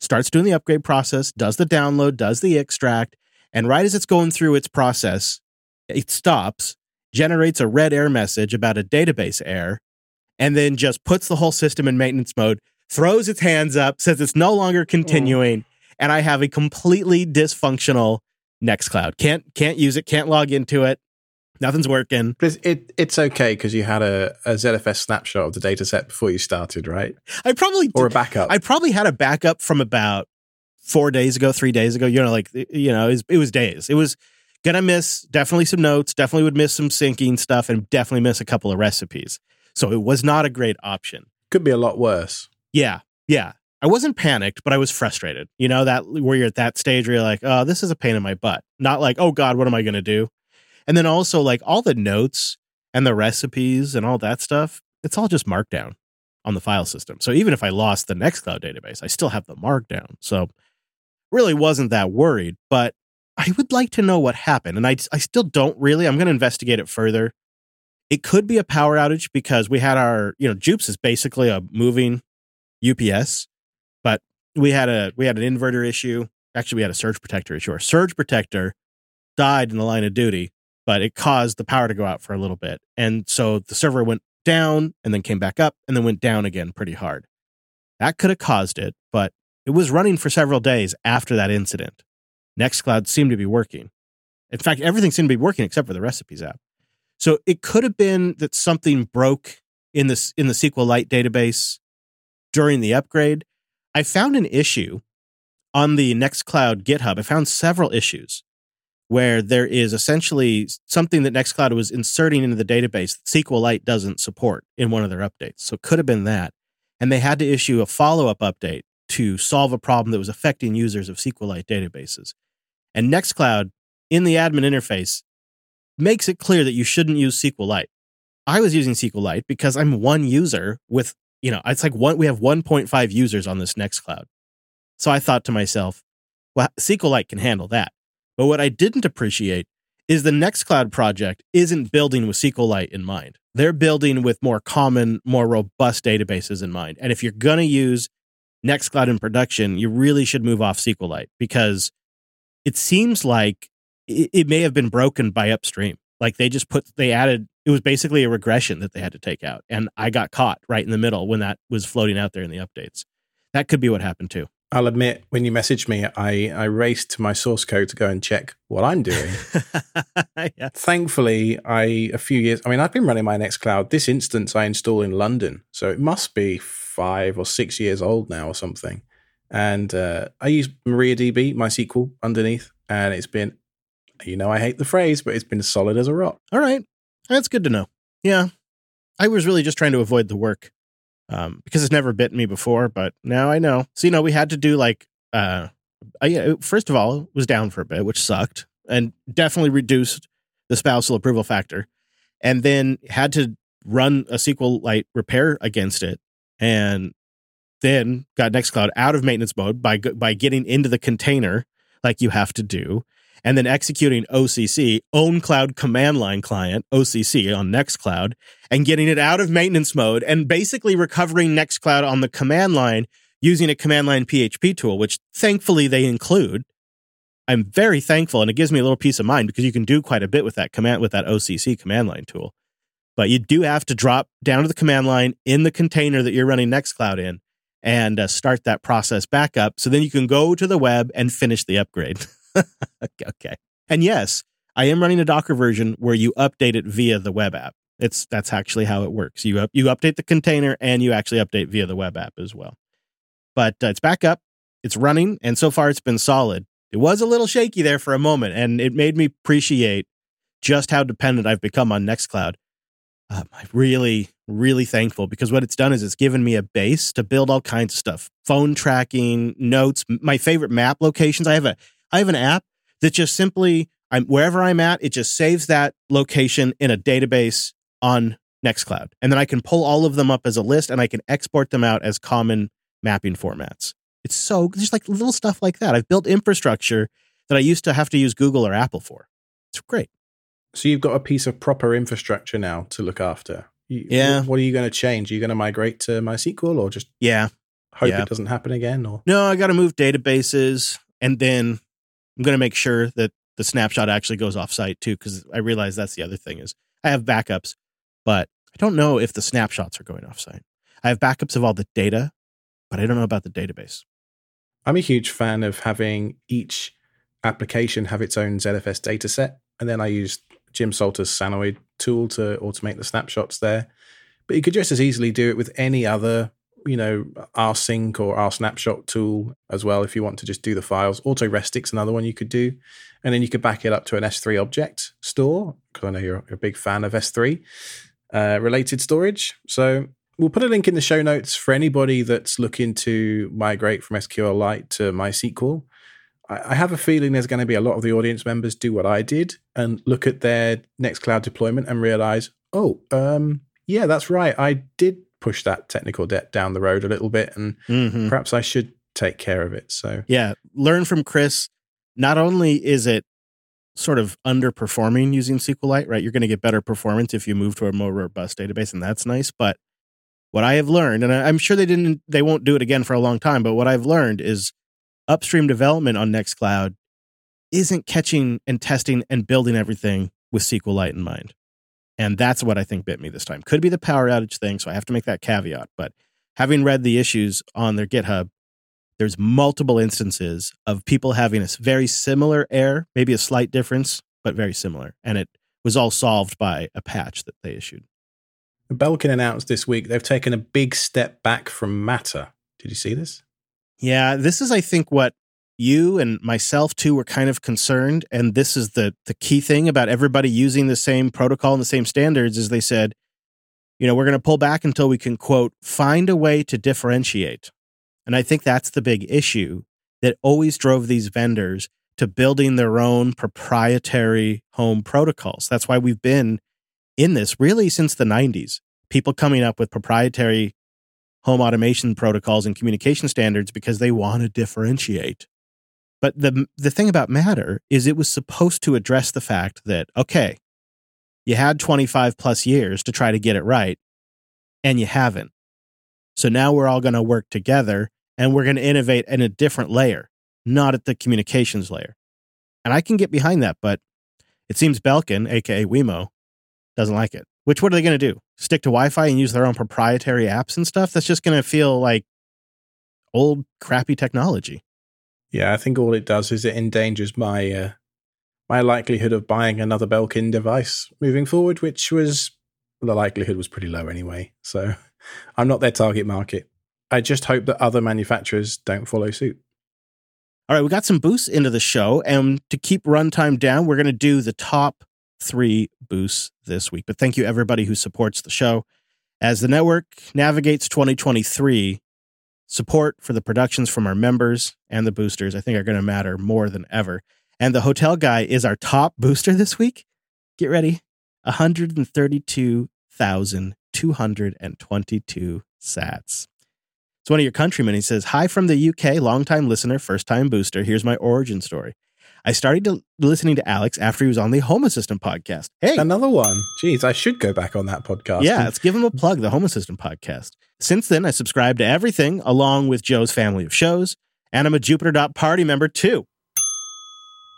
starts doing the upgrade process, does the download, does the extract, and right as it's going through its process, it stops, generates a red error message about a database error, and then just puts the whole system in maintenance mode, throws its hands up, says it's no longer continuing, and I have a completely dysfunctional Nextcloud. Can't can't use it, can't log into it. Nothing's working. But it, it's okay because you had a, a ZFS snapshot of the data set before you started, right? I probably or a backup. I probably had a backup from about four days ago, three days ago. You know, like you know, it was, it was days. It was gonna miss definitely some notes. Definitely would miss some syncing stuff, and definitely miss a couple of recipes. So it was not a great option. Could be a lot worse. Yeah, yeah. I wasn't panicked, but I was frustrated. You know that where you're at that stage where you're like, oh, this is a pain in my butt. Not like, oh God, what am I gonna do? And then also like all the notes and the recipes and all that stuff, it's all just markdown on the file system. So even if I lost the Nextcloud database, I still have the markdown. So really wasn't that worried, but I would like to know what happened. And I, I still don't really. I'm going to investigate it further. It could be a power outage because we had our, you know, Jupes is basically a moving UPS, but we had a we had an inverter issue. Actually, we had a surge protector issue. Our surge protector died in the line of duty but it caused the power to go out for a little bit. And so the server went down and then came back up and then went down again pretty hard. That could have caused it, but it was running for several days after that incident. Nextcloud seemed to be working. In fact, everything seemed to be working except for the recipes app. So it could have been that something broke in this in the SQLite database during the upgrade. I found an issue on the Nextcloud GitHub. I found several issues where there is essentially something that Nextcloud was inserting into the database that SQLite doesn't support in one of their updates. So it could have been that. And they had to issue a follow up update to solve a problem that was affecting users of SQLite databases. And Nextcloud in the admin interface makes it clear that you shouldn't use SQLite. I was using SQLite because I'm one user with, you know, it's like one, we have 1.5 users on this Nextcloud. So I thought to myself, well, SQLite can handle that. But what I didn't appreciate is the Nextcloud project isn't building with SQLite in mind. They're building with more common, more robust databases in mind. And if you're going to use Nextcloud in production, you really should move off SQLite because it seems like it, may have been broken by upstream. Like they just put, they added, it was basically a regression that they had to take out. And I got caught right in the middle when that was floating out there in the updates. That could be what happened too. I'll admit, when you messaged me, I, I raced to my source code to go and check what I'm doing. yeah. Thankfully, I a few years. I mean, I've been running my Nextcloud. This instance I install in London, so it must be five or six years old now or something. And uh, I use MariaDB, MySQL underneath, and it's been, you know, I hate the phrase, but it's been solid as a rock. All right, that's good to know. Yeah, I was really just trying to avoid the work um, because it's never bitten me before, but now I know. So you know, we had to do like uh, I, first of all, was down for a bit, which sucked, and definitely reduced the spousal approval factor, and then had to run a SQLite repair against it, and then got Nextcloud out of maintenance mode by by getting into the container like you have to do, and then executing OCC, ownCloud command line client, OCC on Nextcloud, and getting it out of maintenance mode and basically recovering Nextcloud on the command line using a command line PHP tool, which thankfully they include. I'm very thankful and it gives me a little peace of mind because you can do quite a bit with that command with that OCC command line tool. But you do have to drop down to the command line in the container that you're running Nextcloud in and uh, start that process back up so then you can go to the web and finish the upgrade. okay. And yes, I am running a Docker version where you update it via the web app. It's that's actually how it works. You up, you update the container and you actually update via the web app as well. But uh, it's back up, it's running, and so far it's been solid. It was a little shaky there for a moment, and it made me appreciate just how dependent I've become on Nextcloud. Um, I'm really, really thankful because what it's done is it's given me a base to build all kinds of stuff phone tracking, notes, my favorite map locations. I have a I have an app that just simply I'm wherever I'm at, it just saves that location in a database on Nextcloud. And then I can pull all of them up as a list and I can export them out as common mapping formats. It's so just like little stuff like that. I've built infrastructure that I used to have to use Google or Apple for. It's great. So you've got a piece of proper infrastructure now to look after. You, yeah. What are you going to change? Are you going to migrate to MySQL or just yeah hope yeah. it doesn't happen again? Or no, I got to move databases and then I'm going to make sure that the snapshot actually goes off site too, because I realize that's the other thing is I have backups, but I don't know if the snapshots are going off site. I have backups of all the data, but I don't know about the database. I'm a huge fan of having each application have its own ZFS dataset, and then I use Jim Salter's Sanoid tool to automate the snapshots there. But you could just as easily do it with any other you know, rsync or rsnapshot tool as well if you want to just do the files. Auto Restic's another one you could do. And then you could back it up to an S3 object store, because I know you're a big fan of S3 uh, related storage. So we'll put a link in the show notes for anybody that's looking to migrate from SQLite to MySQL. I, have a feeling there's going to be a lot of the audience members do what I did and look at their Nextcloud deployment and realize, oh, um, yeah, that's right. I did push that technical debt down the road a little bit, and mm-hmm. perhaps I should take care of it. So yeah, learn from Chris. Not only is it sort of underperforming using SQLite, right? You're going to get better performance if you move to a more robust database, and that's nice. But what I have learned, and I'm sure they didn't, they won't do it again for a long time. But what I've learned is upstream development on Nextcloud isn't catching and testing and building everything with SQLite in mind. And that's what I think bit me this time. Could be the power outage thing, so I have to make that caveat. But having read the issues on their GitHub, there's multiple instances of people having a very similar error, maybe a slight difference, but very similar. And it was all solved by a patch that they issued. Belkin announced this week they've taken a big step back from Matter. Did you see this? Yeah, this is, I think, what you and myself too were kind of concerned and this is the the key thing about everybody using the same protocol and the same standards is they said you know we're going to pull back until we can quote find a way to differentiate. And i think that's the big issue that always drove these vendors to building their own proprietary home protocols. That's why we've been in this really since the 90s people coming up with proprietary home automation protocols and communication standards because they want to differentiate But the the thing about Matter is it was supposed to address the fact that okay, you had 25 plus years to try to get it right and you haven't. So now we're all going to work together and we're going to innovate in a different layer, not at the communications layer. And I can get behind that, but it seems Belkin, aka Wemo, doesn't like it. Which what are they going to do? Stick to Wi-Fi and use their own proprietary apps and stuff? That's just going to feel like old crappy technology. Yeah, I think all it does is it endangers my uh, my likelihood of buying another Belkin device moving forward, which was the likelihood was pretty low anyway. So I'm not their target market. I just hope that other manufacturers don't follow suit. All right, we got some boosts into the show, and to keep runtime down, we're going to do the top three boosts this week. But thank you everybody who supports the show. As the network navigates 2023, support for the productions from our members and the boosters, I think, are going to matter more than ever. And the hotel guy is our top booster this week. Get ready 132,222 sats. It's one of your countrymen. He says, Hi from the UK, longtime listener, first time booster. Here's my origin story. I started to, listening to Alex after he was on the Home Assistant podcast. Hey, another one. Jeez, I should go back on that podcast. Yeah, let's give him a plug, the Home Assistant podcast. Since then, I subscribe to everything along with Joe's family of shows, and I'm a Jupiter Party member too.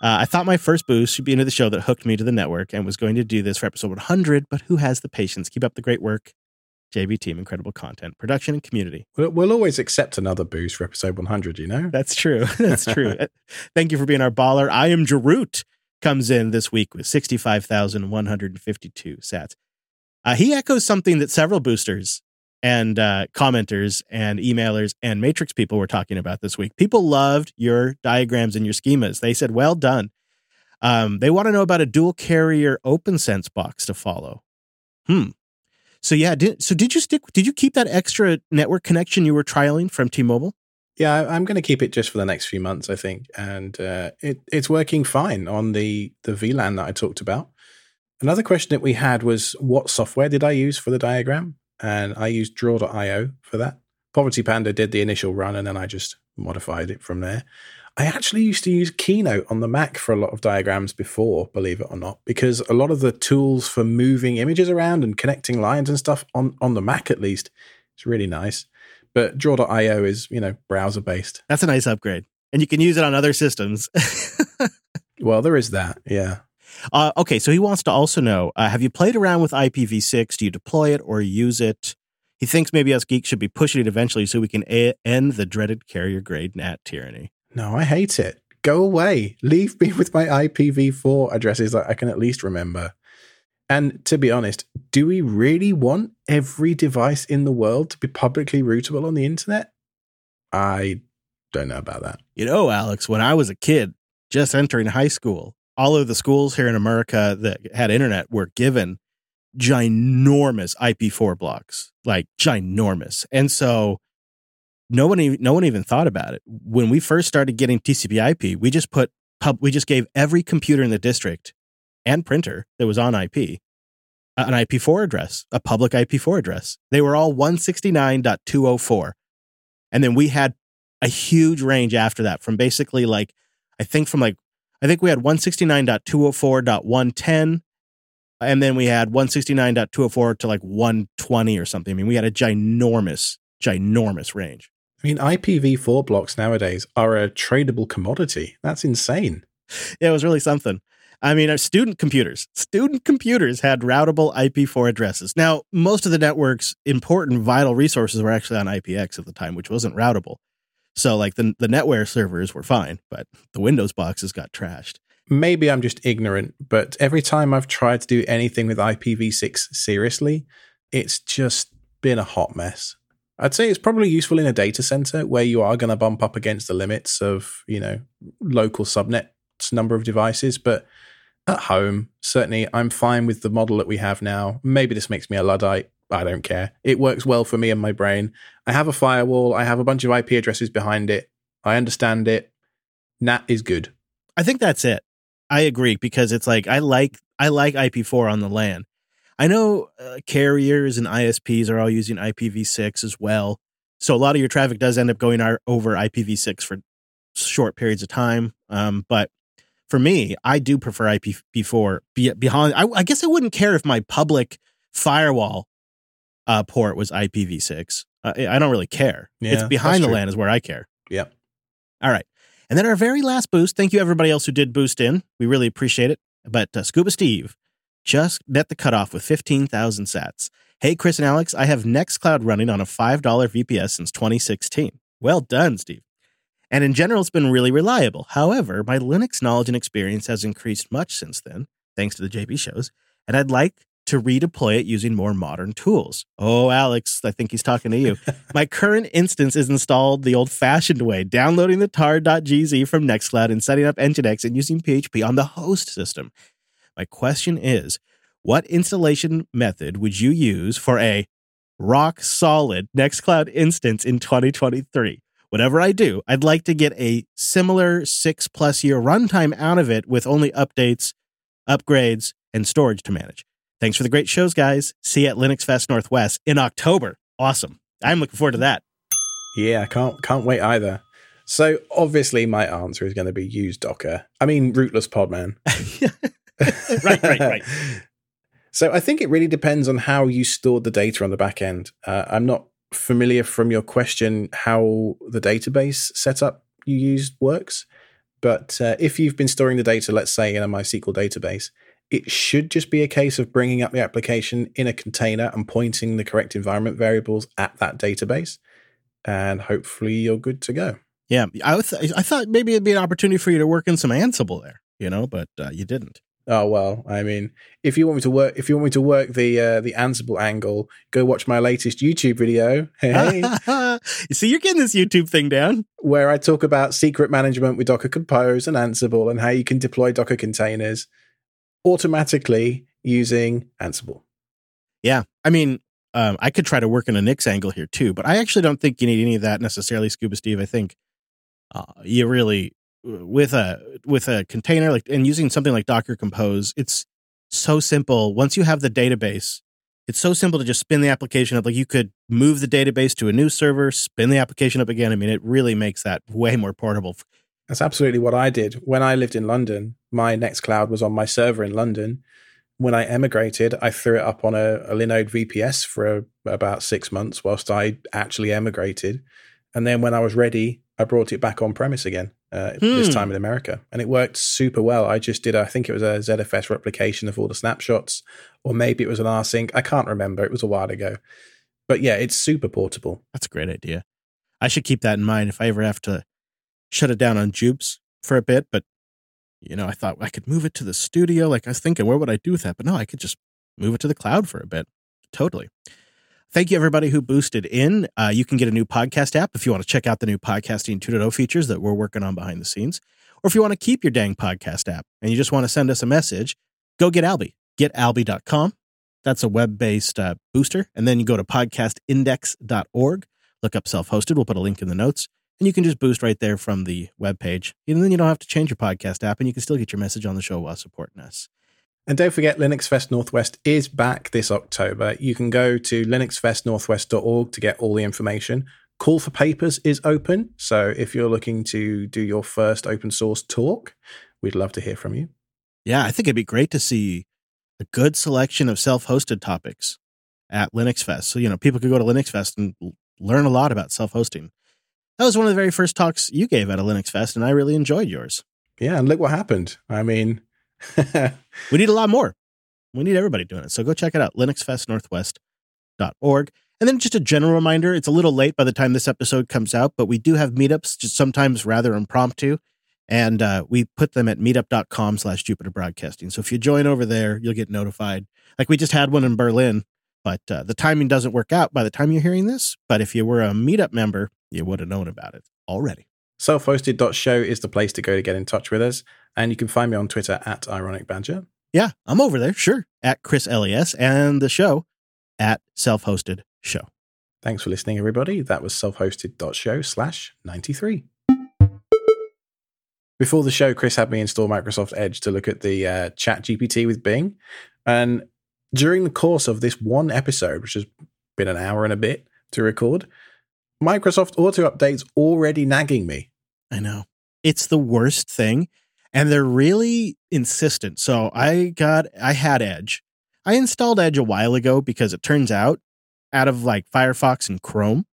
Uh, I thought my first boost should be into the show that hooked me to the network and was going to do this for episode 100, but who has the patience? Keep up the great work. JB Team, incredible content, production, and community. We'll, we'll always accept another boost for episode 100, you know? That's true. That's true. Thank you for being our baller. I am Jarut comes in this week with 65,152 sats. Uh, he echoes something that several boosters and uh, commenters and emailers and matrix people were talking about this week. People loved your diagrams and your schemas. They said, well done. Um, they want to know about a dual carrier OPNsense box to follow. Hmm. So yeah, did, so did you stick? Did you keep that extra network connection you were trialing from T-Mobile? Yeah, I'm going to keep it just for the next few months, I think, and uh, it, it's working fine on the the VLAN that I talked about. Another question that we had was, what software did I use for the diagram? And I used Draw.io for that. Poverty Panda did the initial run, and then I just modified it from there. I actually used to use Keynote on the Mac for a lot of diagrams before, believe it or not, because a lot of the tools for moving images around and connecting lines and stuff on, on the Mac at least, it's really nice. But Draw.io is, you know, browser based. That's a nice upgrade. And you can use it on other systems. well, there is that, yeah. Uh, okay, so he wants to also know uh, have you played around with IPv6? Do you deploy it or use it? He thinks maybe us geeks should be pushing it eventually so we can a- end the dreaded carrier grade NAT tyranny. No, I hate it. Go away. Leave me with my IPv4 addresses that I can at least remember. And to be honest, do we really want every device in the world to be publicly routable on the internet? I don't know about that. You know, Alex, when I was a kid, just entering high school, all of the schools here in America that had internet were given ginormous IP4 blocks, like ginormous. And so no one even, no one even thought about it. When we first started getting TCP/IP, we just put pub, we just gave every computer in the district and printer that was on IP an IP4 address, a public IP4 address. They were all 169.204. And then we had a huge range after that from basically like I think from like I think we had 169.204.110 and then we had 169.204 to like 120 or something. I mean, we had a ginormous ginormous range. I mean, IPv4 blocks nowadays are a tradable commodity. That's insane. Yeah, it was really something. I mean, our student computers, student computers had routable IP4 addresses. Now, most of the network's important vital resources were actually on IPX at the time, which wasn't routable. So, like the the NetWare servers were fine, but the Windows boxes got trashed. Maybe I'm just ignorant, but every time I've tried to do anything with IPv6 seriously, it's just been a hot mess. I'd say it's probably useful in a data center where you are going to bump up against the limits of, you know, local subnet number of devices. But at home, certainly I'm fine with the model that we have now. Maybe this makes me a Luddite. I don't care. It works well for me and my brain. I have a firewall. I have a bunch of IP addresses behind it. I understand it. NAT is good. I think that's it. I agree because it's like I like I like IP4 on the LAN. I know uh, carriers and ISPs are all using IPv6 as well. So a lot of your traffic does end up going over IPv6 for short periods of time. Um, but for me, I do prefer IPv4 be, behind. I, I, guess I wouldn't care if my public firewall uh, port was IPv6. Uh, I don't really care. Yeah, it's behind the true. LAN is where I care. Yeah. All right. And then our very last boost. Thank you everybody else who did boost in. We really appreciate it. But uh, Scuba Steve just met the cutoff with 15,000 sats. Hey, Chris and Alex, I have Nextcloud running on a $5 VPS since 2016. Well done, Steve. And in general, it's been really reliable. However, my Linux knowledge and experience has increased much since then, thanks to the JB shows, and I'd like to redeploy it using more modern tools. Oh, Alex, I think he's talking to you. my current instance is installed the old fashioned way, downloading the tar.gz from Nextcloud and setting up Nginx and using PHP on the host system. My question is what installation method would you use for a rock solid Nextcloud instance in 2023? Whatever I do, I'd like to get a similar six plus year runtime out of it with only updates, upgrades, and storage to manage. Thanks for the great shows, guys. See you at Linux Fest Northwest in October. Awesome. I'm looking forward to that. Yeah, can't can't wait either. So obviously my answer is going to be use Docker. I mean rootless podman. right, right, right. So I think it really depends on how you stored the data on the back end. Uh, I'm not familiar from your question how the database setup you used works, but uh, if you've been storing the data, let's say in a MySQL database, it should just be a case of bringing up the application in a container and pointing the correct environment variables at that database, and hopefully you're good to go. Yeah, I, th- I thought maybe it'd be an opportunity for you to work in some Ansible there, you know, but uh, you didn't. Oh well, I mean, if you want me to work, if you want me to work the uh, the Ansible angle, go watch my latest YouTube video. Hey, you see, you're getting this YouTube thing down, where I talk about secret management with Docker Compose and Ansible, and how you can deploy Docker containers automatically using Ansible. Yeah, I mean, um, I could try to work in a Nix angle here too, but I actually don't think you need any of that necessarily, Scuba Steve. I think uh, you really with a with a container like and using something like Docker Compose, it's so simple. Once you have the database, it's so simple to just spin the application up. Like you could move the database to a new server, spin the application up again. I mean, it really makes that way more portable. That's absolutely what I did when I lived in London. My Nextcloud was on my server in London. When I emigrated, I threw it up on a, a Linode VPS for a, about six months whilst I actually emigrated. And then when I was ready, I brought it back on premise again uh, hmm. this time in America, and it worked super well. I just did, I think it was a ZFS replication of all the snapshots, or maybe it was an rsync. I can't remember. It was a while ago, but yeah, it's super portable. That's a great idea. I should keep that in mind if I ever have to shut it down on Jupes for a bit. But you know, I thought I could move it to the studio. Like I was thinking, where would I do with that? But no, I could just move it to the cloud for a bit. Totally. Thank you, everybody who boosted in. Uh, you can get a new podcast app if you want to check out the new podcasting 2.0 features that we're working on behind the scenes. Or if you want to keep your dang podcast app and you just want to send us a message, go get Alby. GetAlby.com. That's a web based uh, booster. And then you go to podcastindex.org, look up self hosted. We'll put a link in the notes. And you can just boost right there from the web page. And then you don't have to change your podcast app and you can still get your message on the show while supporting us. And don't forget, Linux Fest Northwest is back this October. You can go to linuxfestnorthwest.org to get all the information. Call for papers is open. So if you're looking to do your first open source talk, we'd love to hear from you. Yeah, I think it'd be great to see a good selection of self hosted topics at Linux Fest. So, you know, people could go to Linux Fest and learn a lot about self hosting. That was one of the very first talks you gave at a Linux Fest, and I really enjoyed yours. Yeah, and look what happened. I mean, we need a lot more. We need everybody doing it. So go check it out, linuxfestnorthwest.org. And then just a general reminder, it's a little late by the time this episode comes out, but we do have meetups, just sometimes rather impromptu. And uh, we put them at meetup.com slash Jupiter Broadcasting. So if you join over there, you'll get notified. Like we just had one in Berlin, but uh, the timing doesn't work out by the time you're hearing this. But if you were a meetup member, you would have known about it already. Self-hosted.show is the place to go to get in touch with us. And you can find me on Twitter at Ironic Badger. Yeah, I'm over there, sure, at ChrisLAS and the show at Self Hosted Show. Thanks for listening, everybody. That was self-hosted.show slash 93. Before the show, Chris had me install Microsoft Edge to look at the uh, chat GPT with Bing. And during the course of this one episode, which has been an hour and a bit to record, Microsoft auto updates already nagging me. I know. It's the worst thing. And they're really insistent. So I got, I had Edge. I installed Edge a while ago because it turns out out of like Firefox and Chrome,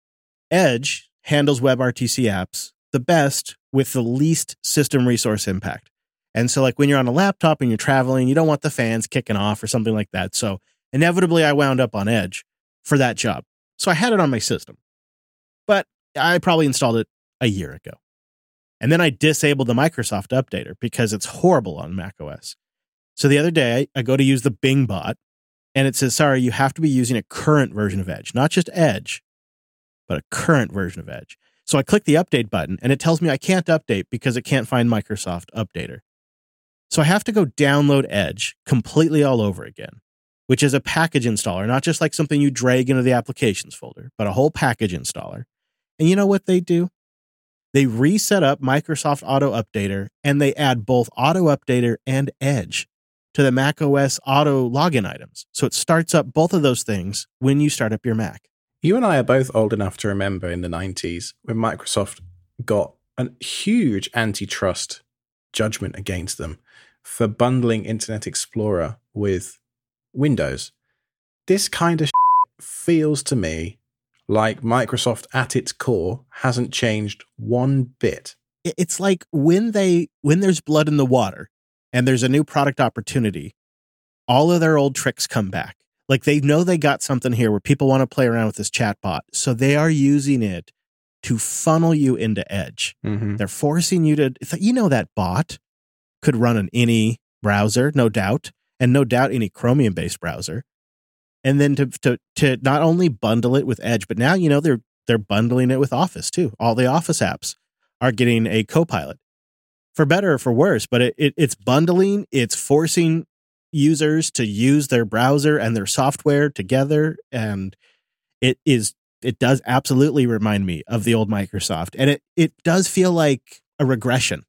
Edge handles WebRTC apps the best with the least system resource impact. And so, like when you're on a laptop and you're traveling, you don't want the fans kicking off or something like that. So, inevitably, I wound up on Edge for that job. So, I had it on my system, but I probably installed it a year ago. And then I disabled the Microsoft updater because it's horrible on macOS. So, the other day, I go to use the Bing bot and it says, sorry, you have to be using a current version of Edge, not just Edge, but a current version of Edge. So I click the update button and it tells me I can't update because it can't find Microsoft Updater. So I have to go download Edge completely all over again, which is a package installer, not just like something you drag into the applications folder, but a whole package installer. And you know what they do? They reset up Microsoft Auto Updater and they add both Auto Updater and Edge to the Mac OS Auto login items. So it starts up both of those things when you start up your Mac. You and I are both old enough to remember in the 90s when Microsoft got a huge antitrust judgment against them for bundling Internet Explorer with Windows. This kind of feels to me like Microsoft at its core hasn't changed one bit. It's like when they when there's blood in the water and there's a new product opportunity, all of their old tricks come back. Like they know they got something here where people want to play around with this chatbot, so they are using it to funnel you into Edge. Mm-hmm. They're forcing you to, you know, that bot could run on any browser, no doubt, and no doubt any Chromium based browser. And then to, to to not only bundle it with Edge, but now you know they're they're bundling it with Office too. All the Office apps are getting a Copilot, for better or for worse. But it, it it's bundling. It's forcing users to use their browser and their software together, and it is it does absolutely remind me of the old Microsoft, and it it does feel like a regression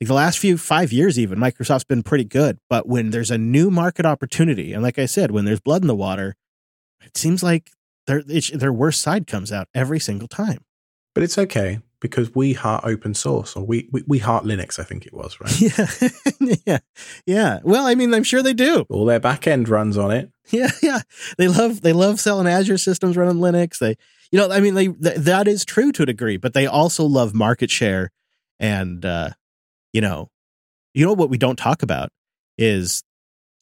like the last few five years, even Microsoft's been pretty good. But when there's a new market opportunity, and like I said, when there's blood in the water, it seems like their their worst side comes out every single time. But it's okay because we heart open source, or we we, we heart Linux. I think it was right. Yeah, yeah, yeah. Well, I mean, I'm sure they do. All their backend runs on it. Yeah, yeah. They love they love selling Azure systems running Linux. They, you know, I mean, they th- that is true to a degree, but they also love market share and uh, you know, you know what we don't talk about is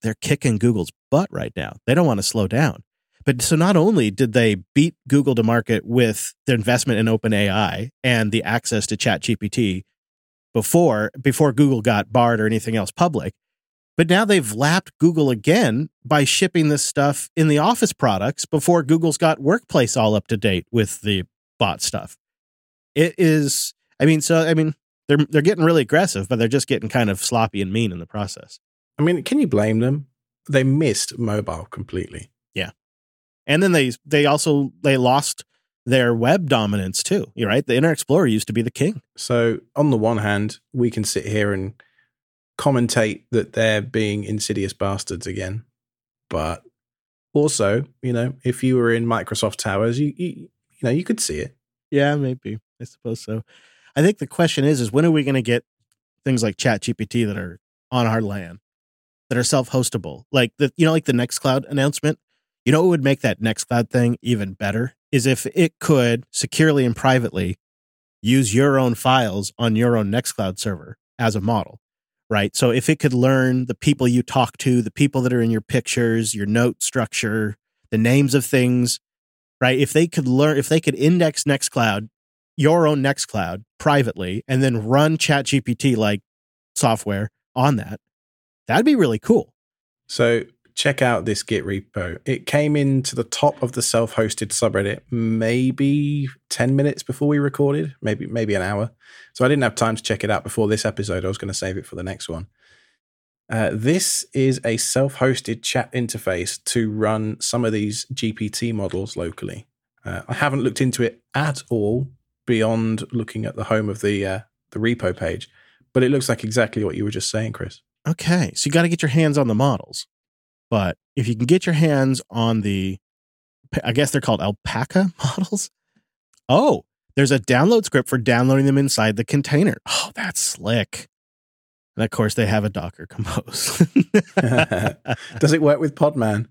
they're kicking Google's butt right now. They don't want to slow down. But so not only did they beat Google to market with their investment in OpenAI and the access to ChatGPT before before Google got Bard or anything else public, but now they've lapped Google again by shipping this stuff in the Office products before Google's got Workplace all up to date with the bot stuff. It is I mean so I mean they're they're getting really aggressive, but they're just getting kind of sloppy and mean in the process. I mean, can you blame them? They missed mobile completely. Yeah, and then they they also they lost their web dominance too. You're right. The Internet Explorer used to be the king. So on the one hand, we can sit here and commentate that they're being insidious bastards again, but also, you know, if you were in Microsoft Towers, you you, you know you could see it. Yeah, maybe. I suppose so. I think the question is, is when are we going to get things like Chat GPT that are on our land, that are self-hostable? Like the, you know, like the Nextcloud announcement. You know what would make that Nextcloud thing even better is if it could securely and privately use your own files on your own Nextcloud server as a model, right? So if it could learn the people you talk to, the people that are in your pictures, your note structure, the names of things, right? If they could learn, if they could index Nextcloud your own Nextcloud privately and then run ChatGPT like software on that, that'd be really cool. So check out this Git repo. It came into the top of the self-hosted subreddit maybe 10 minutes before we recorded, maybe maybe an hour. So I didn't have time to check it out before this episode. I was going to save it for the next one. Uh, this is a self-hosted chat interface to run some of these GPT models locally. Uh, I haven't looked into it at all beyond looking at the home of the uh, the repo page. But it looks like exactly what you were just saying, Chris. Okay, so you got to get your hands on the models, but if you can get your hands on the, I guess they're called alpaca models. Oh, there's a download script for downloading them inside the container. Oh, that's slick. And of course, they have a Docker Compose. Does it work with Podman?